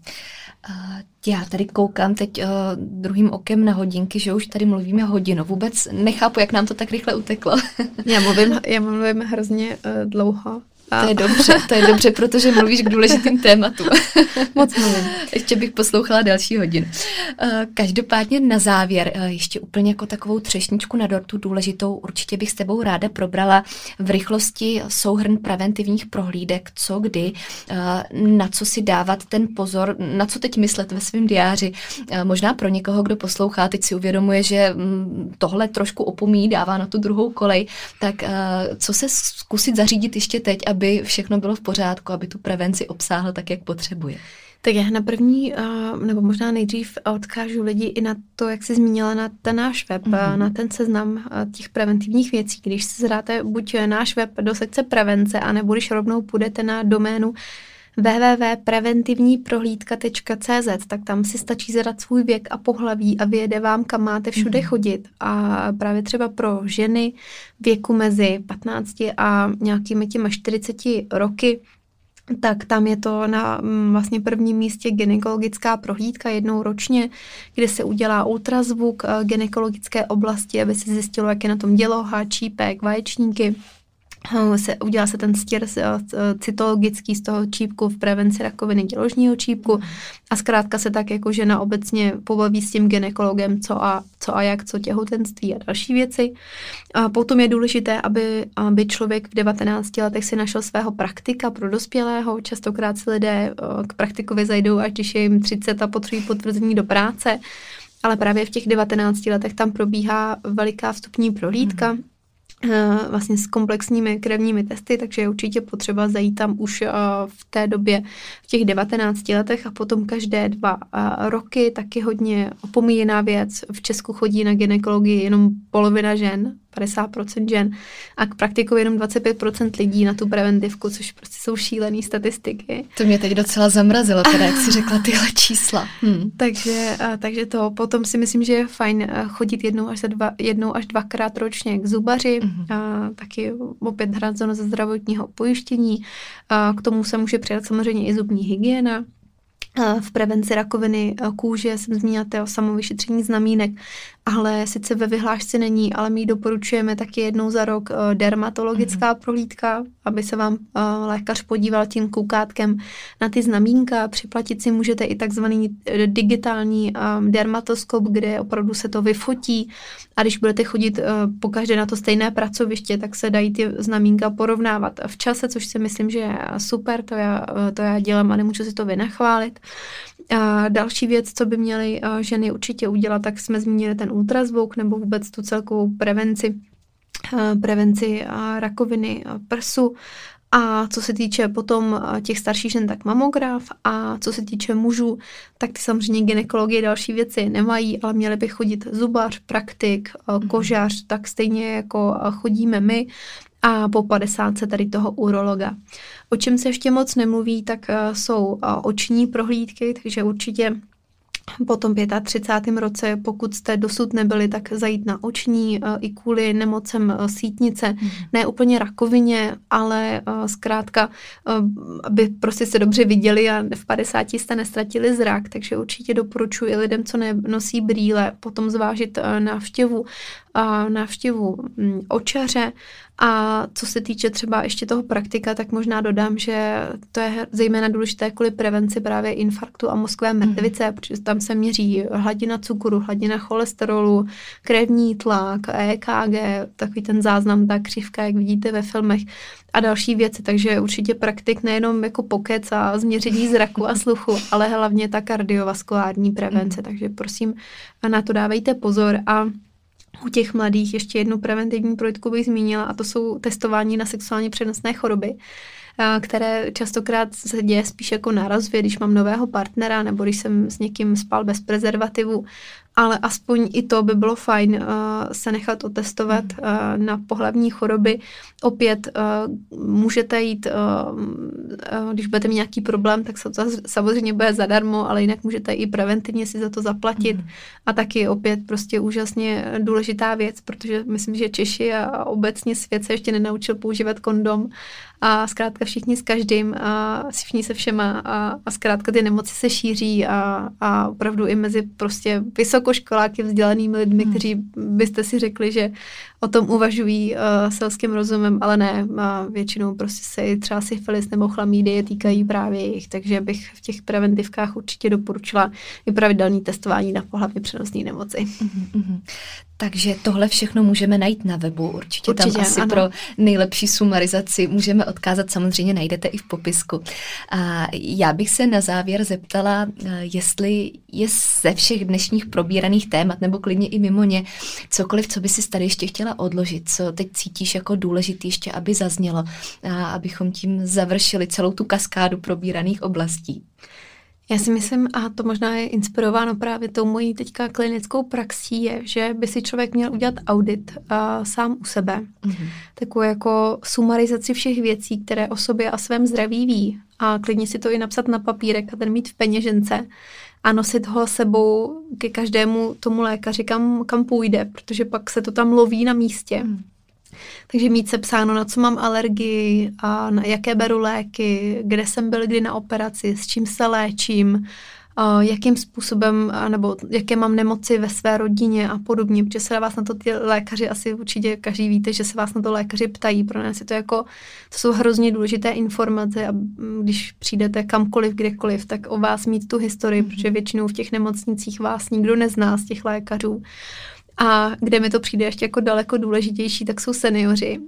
Já tady koukám teď uh, druhým okem na hodinky, že už tady mluvíme hodinu. Vůbec nechápu, jak nám to tak rychle uteklo. já mluvím, já mluvím hrozně uh, dlouho. A... To je dobře, to je dobře, protože mluvíš k důležitým tématům. Moc mluvím. Ještě bych poslouchala další hodinu. Eh, každopádně na závěr, eh, ještě úplně jako takovou třešničku na dortu důležitou, určitě bych s tebou ráda probrala v rychlosti souhrn preventivních prohlídek, co kdy, eh, na co si dávat ten pozor, na co teď myslet ve svém diáři. Možná pro někoho, kdo poslouchá, teď si uvědomuje, že mm, tohle trošku opomíjí, dává na tu druhou kolej, tak co se zkusit zařídit ještě teď, aby všechno bylo v pořádku, aby tu prevenci obsáhl tak, jak potřebuje. Tak já na první, nebo možná nejdřív odkážu lidi i na to, jak jsi zmínila na ten náš web, mm-hmm. na ten seznam těch preventivních věcí. Když si zdáte buď náš web do sekce prevence, anebo když rovnou půjdete na doménu www.preventivníprohlídka.cz, tak tam si stačí zadat svůj věk a pohlaví a vyjede vám, kam máte všude mm-hmm. chodit. A právě třeba pro ženy věku mezi 15 a nějakými těma 40 roky, tak tam je to na mm, vlastně prvním místě gynekologická prohlídka jednou ročně, kde se udělá ultrazvuk eh, gynekologické oblasti, aby se zjistilo, jak je na tom děloha, čípek, vaječníky se, udělá se ten stěr eh, cytologický z toho čípku v prevenci rakoviny děložního čípku a zkrátka se tak jako žena obecně pobaví s tím ginekologem, co a, co a jak, co těhotenství a další věci. A potom je důležité, aby, aby člověk v 19 letech si našel svého praktika pro dospělého. Častokrát si lidé eh, k praktikovi zajdou, až když je jim 30 a potřebují potvrzení do práce ale právě v těch 19 letech tam probíhá veliká vstupní prohlídka, mm. Eh, vlastně s komplexními krevními testy, takže je určitě potřeba zajít tam už eh, v té době v těch 19 letech a potom každé dva eh, roky taky hodně opomíjená věc. V Česku chodí na ginekologii jenom polovina žen, 50% žen a k praktikou jenom 25% lidí na tu preventivku, což prostě jsou šílené statistiky. To mě teď docela zamrazilo, teda jak si řekla tyhle čísla. Hmm. Takže, a, takže to potom si myslím, že je fajn chodit jednou až, za dva, jednou až dvakrát ročně k zubaři, hmm. a, taky opět hrazeno ze zdravotního pojištění. A, k tomu se může přidat samozřejmě i zubní hygiena v prevenci rakoviny kůže jsem zmínila to samovyšetření znamínek ale sice ve vyhlášce není, ale my doporučujeme taky jednou za rok eh, dermatologická mm-hmm. prohlídka, aby se vám eh, lékař podíval tím koukátkem na ty znamínka. Připlatit si můžete i takzvaný eh, digitální dermatoskop, kde opravdu se to vyfotí a když budete chodit po každé na to stejné pracoviště, tak se dají ty znamínka porovnávat v čase, což si myslím, že je super, to já, to já dělám a nemůžu si to vynachválit. A další věc, co by měly ženy určitě udělat, tak jsme zmínili ten ultrazvuk nebo vůbec tu celkovou prevenci prevenci rakoviny prsu. A co se týče potom těch starších žen, tak mamograf. A co se týče mužů, tak ty samozřejmě gynekologie další věci nemají, ale měli by chodit zubař, praktik, mhm. kožař, tak stejně jako chodíme my a po 50 se tady toho urologa. O čem se ještě moc nemluví, tak jsou oční prohlídky, takže určitě po tom 35. roce, pokud jste dosud nebyli, tak zajít na oční eh, i kvůli nemocem eh, sítnice, mm. ne úplně rakovině, ale eh, zkrátka, aby prostě se dobře viděli a v 50 jste nestratili zrak, takže určitě doporučuji lidem, co nenosí brýle, potom zvážit návštěvu návštěvu mm, očaře a co se týče třeba ještě toho praktika, tak možná dodám, že to je zejména důležité kvůli prevenci právě infarktu a mozkové mhm. mrtvice, mm. protože tam se měří hladina cukru, hladina cholesterolu, krevní tlak, EKG, takový ten záznam, ta křivka, jak vidíte ve filmech a další věci, takže určitě praktik nejenom jako pokec a změření zraku a sluchu, ale hlavně ta kardiovaskulární prevence, mm. takže prosím na to dávejte pozor. A u těch mladých ještě jednu preventivní projektku bych zmínila a to jsou testování na sexuálně přenosné choroby které častokrát se děje spíš jako na rozvě, když mám nového partnera nebo když jsem s někým spal bez prezervativu, ale aspoň i to by bylo fajn uh, se nechat otestovat uh, na pohlavní choroby. Opět uh, můžete jít, uh, uh, když budete mít nějaký problém, tak se to samozřejmě bude zadarmo, ale jinak můžete i preventivně si za to zaplatit. Mm. A taky opět prostě úžasně důležitá věc, protože myslím, že Češi a obecně svět se ještě nenaučil používat kondom a zkrátka všichni s každým a všichni se všema a, a zkrátka ty nemoci se šíří a, a opravdu i mezi prostě vysokoškoláky vzdělanými lidmi, hmm. kteří byste si řekli, že o tom uvažují uh, selským rozumem, ale ne, a většinou prostě se třeba syfilis nebo chlamídie týkají právě jich, takže bych v těch preventivkách určitě doporučila i pravidelné testování na pohlavně přenosné nemoci. Mm-hmm. Takže tohle všechno můžeme najít na webu, určitě, určitě tam asi ano. pro nejlepší sumarizaci můžeme odkázat, samozřejmě najdete i v popisku. A já bych se na závěr zeptala, eh, jestli je ze všech dnešních probíraných témat, nebo klidně i mimo ně, cokoliv, co by si tady ještě chtěla odložit, co teď cítíš jako důležitý ještě, aby zaznělo, a abychom tím završili celou tu kaskádu probíraných oblastí. Já si myslím, a to možná je inspirováno právě tou mojí teďka klinickou praxí, je, že by si člověk měl udělat audit uh, sám u sebe. Mm-hmm. Takovou jako sumarizaci všech věcí, které o sobě a svém zdraví ví. A klidně si to i napsat na papírek a ten mít v peněžence a nosit ho sebou ke každému tomu lékaři, kam, kam půjde, protože pak se to tam loví na místě. Mm. Takže mít se psáno, na co mám alergii, a na jaké beru léky, kde jsem byl kdy na operaci, s čím se léčím, jakým způsobem, nebo jaké mám nemoci ve své rodině a podobně, protože se vás na to ty lékaři, asi určitě každý víte, že se vás na to lékaři ptají, pro nás je to jako, to jsou hrozně důležité informace a když přijdete kamkoliv, kdekoliv, tak o vás mít tu historii, mm-hmm. protože většinou v těch nemocnicích vás nikdo nezná z těch lékařů. A kde mi to přijde ještě jako daleko důležitější, tak jsou seniori.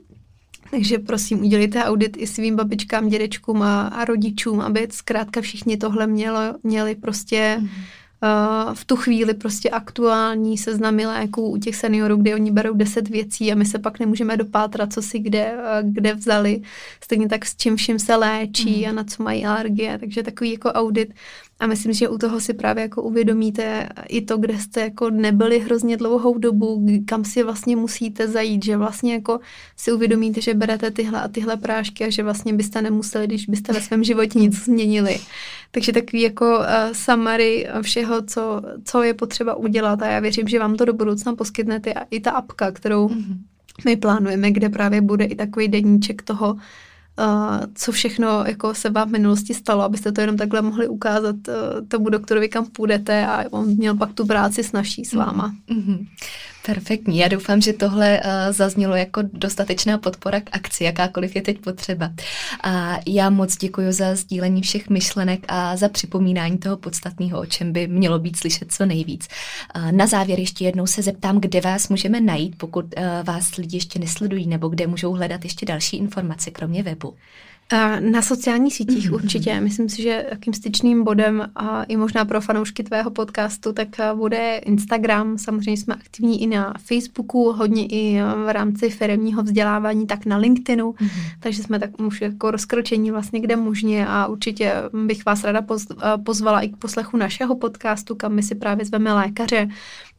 Takže prosím, udělejte audit i svým babičkám, dědečkům a, a rodičům, aby zkrátka všichni tohle mělo, měli prostě mm. uh, v tu chvíli prostě aktuální seznamy léků u těch seniorů, kde oni berou deset věcí a my se pak nemůžeme dopátrat, co si kde, uh, kde vzali. Stejně tak s čím vším se léčí mm. a na co mají alergie. Takže takový jako audit A myslím, že u toho si právě jako uvědomíte i to, kde jste jako nebyli hrozně dlouhou dobu, kam si vlastně musíte zajít, že vlastně jako si uvědomíte, že berete tyhle a tyhle prášky a že vlastně byste nemuseli, když byste ve svém životě nic změnili. Takže takový jako uh, summary všeho, co, co je potřeba udělat a já věřím, že vám to do budoucna poskytnete a i ta apka, kterou mm-hmm. my plánujeme, kde právě bude i takový deníček toho, Uh, co všechno jako se vám v minulosti stalo, abyste to jenom takhle mohli ukázat uh, tomu doktorovi, kam půjdete a on měl pak tu práci s naší s váma. Mm-hmm. Perfektní. Já doufám, že tohle uh, zaznělo jako dostatečná podpora k akci, jakákoliv je teď potřeba. A já moc děkuji za sdílení všech myšlenek a za připomínání toho podstatného, o čem by mělo být slyšet co nejvíc. Uh, na závěr ještě jednou se zeptám, kde vás můžeme najít, pokud uh, vás lidi ještě nesledují, nebo kde můžou hledat ještě další informace, kromě webu. Na sociálních sítích mm-hmm. určitě. Myslím si, že takým styčným bodem a i možná pro fanoušky tvého podcastu, tak bude Instagram. Samozřejmě jsme aktivní i na Facebooku, hodně i v rámci firmního vzdělávání, tak na LinkedInu. Mm-hmm. Takže jsme tak už jako rozkročení vlastně kde možně a určitě bych vás ráda pozvala i k poslechu našeho podcastu, kam my si právě zveme lékaře,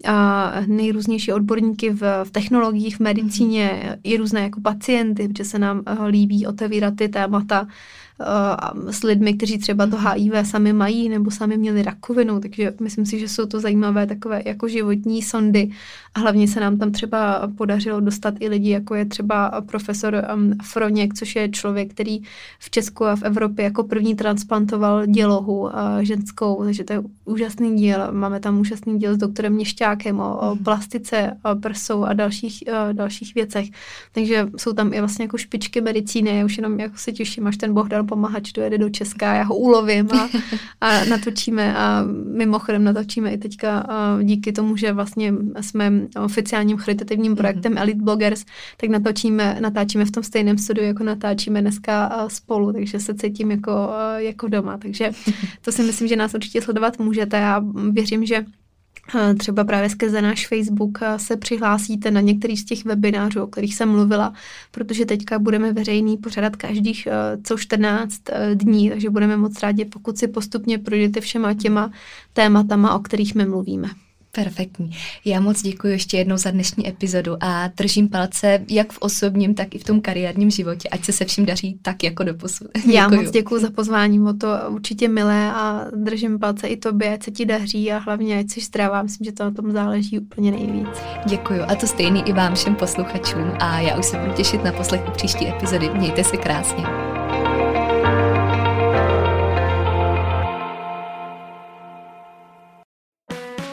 a nejrůznější odborníky v, v technologiích, v medicíně, mm-hmm. i různé jako pacienty, protože se nám eh, líbí otevírat ty témata uh, s lidmi, kteří třeba to HIV sami mají nebo sami měli rakovinu, takže myslím si, že jsou to zajímavé takové jako životní sondy a hlavně se nám tam třeba podařilo dostat i lidi, jako je třeba profesor um, Froněk, což je člověk, který v Česku a v Evropě jako první transplantoval dělohu uh, ženskou, takže to je úžasný díl. Máme tam úžasný díl s doktorem Měšťákem o, o mhm. plastice o prsou a dalších, uh, dalších věcech. Takže jsou tam i vlastně jako špičky medicíny, já už jenom jako se těším, až ten Bohdan pomahač dojede do Česka, já ho ulovím a, a natočíme a mimochodem natočíme i teďka díky tomu, že vlastně jsme oficiálním charitativním mhm. projektem mm-hmm. Elite Bloggers, tak natočíme, natáčíme v tom stejném studiu, jako natáčíme dneska spolu, takže se cítím jako, jako doma, takže to si myslím, že nás určitě sledovat můžete a věřím, že třeba právě skrze náš Facebook se přihlásíte na některý z těch webinářů, o kterých jsem mluvila, protože teďka budeme veřejný pořadat každých co 14 dní, takže budeme moc rádi, pokud si postupně projdete všema těma tématama, o kterých my mluvíme. Perfektní. Já moc děkuji ještě jednou za dnešní epizodu a držím palce jak v osobním, tak i v tom kariérním životě, ať se se vším daří tak jako do posud. Já moc děkuji za pozvání, o to určitě milé a držím palce i tobě, ať se ti daří a hlavně ať jsi zdravá, myslím, že to na tom záleží úplně nejvíc. Děkuji a to stejný i vám všem posluchačům a já už se budu těšit na poslech příští epizody. Mějte se krásně.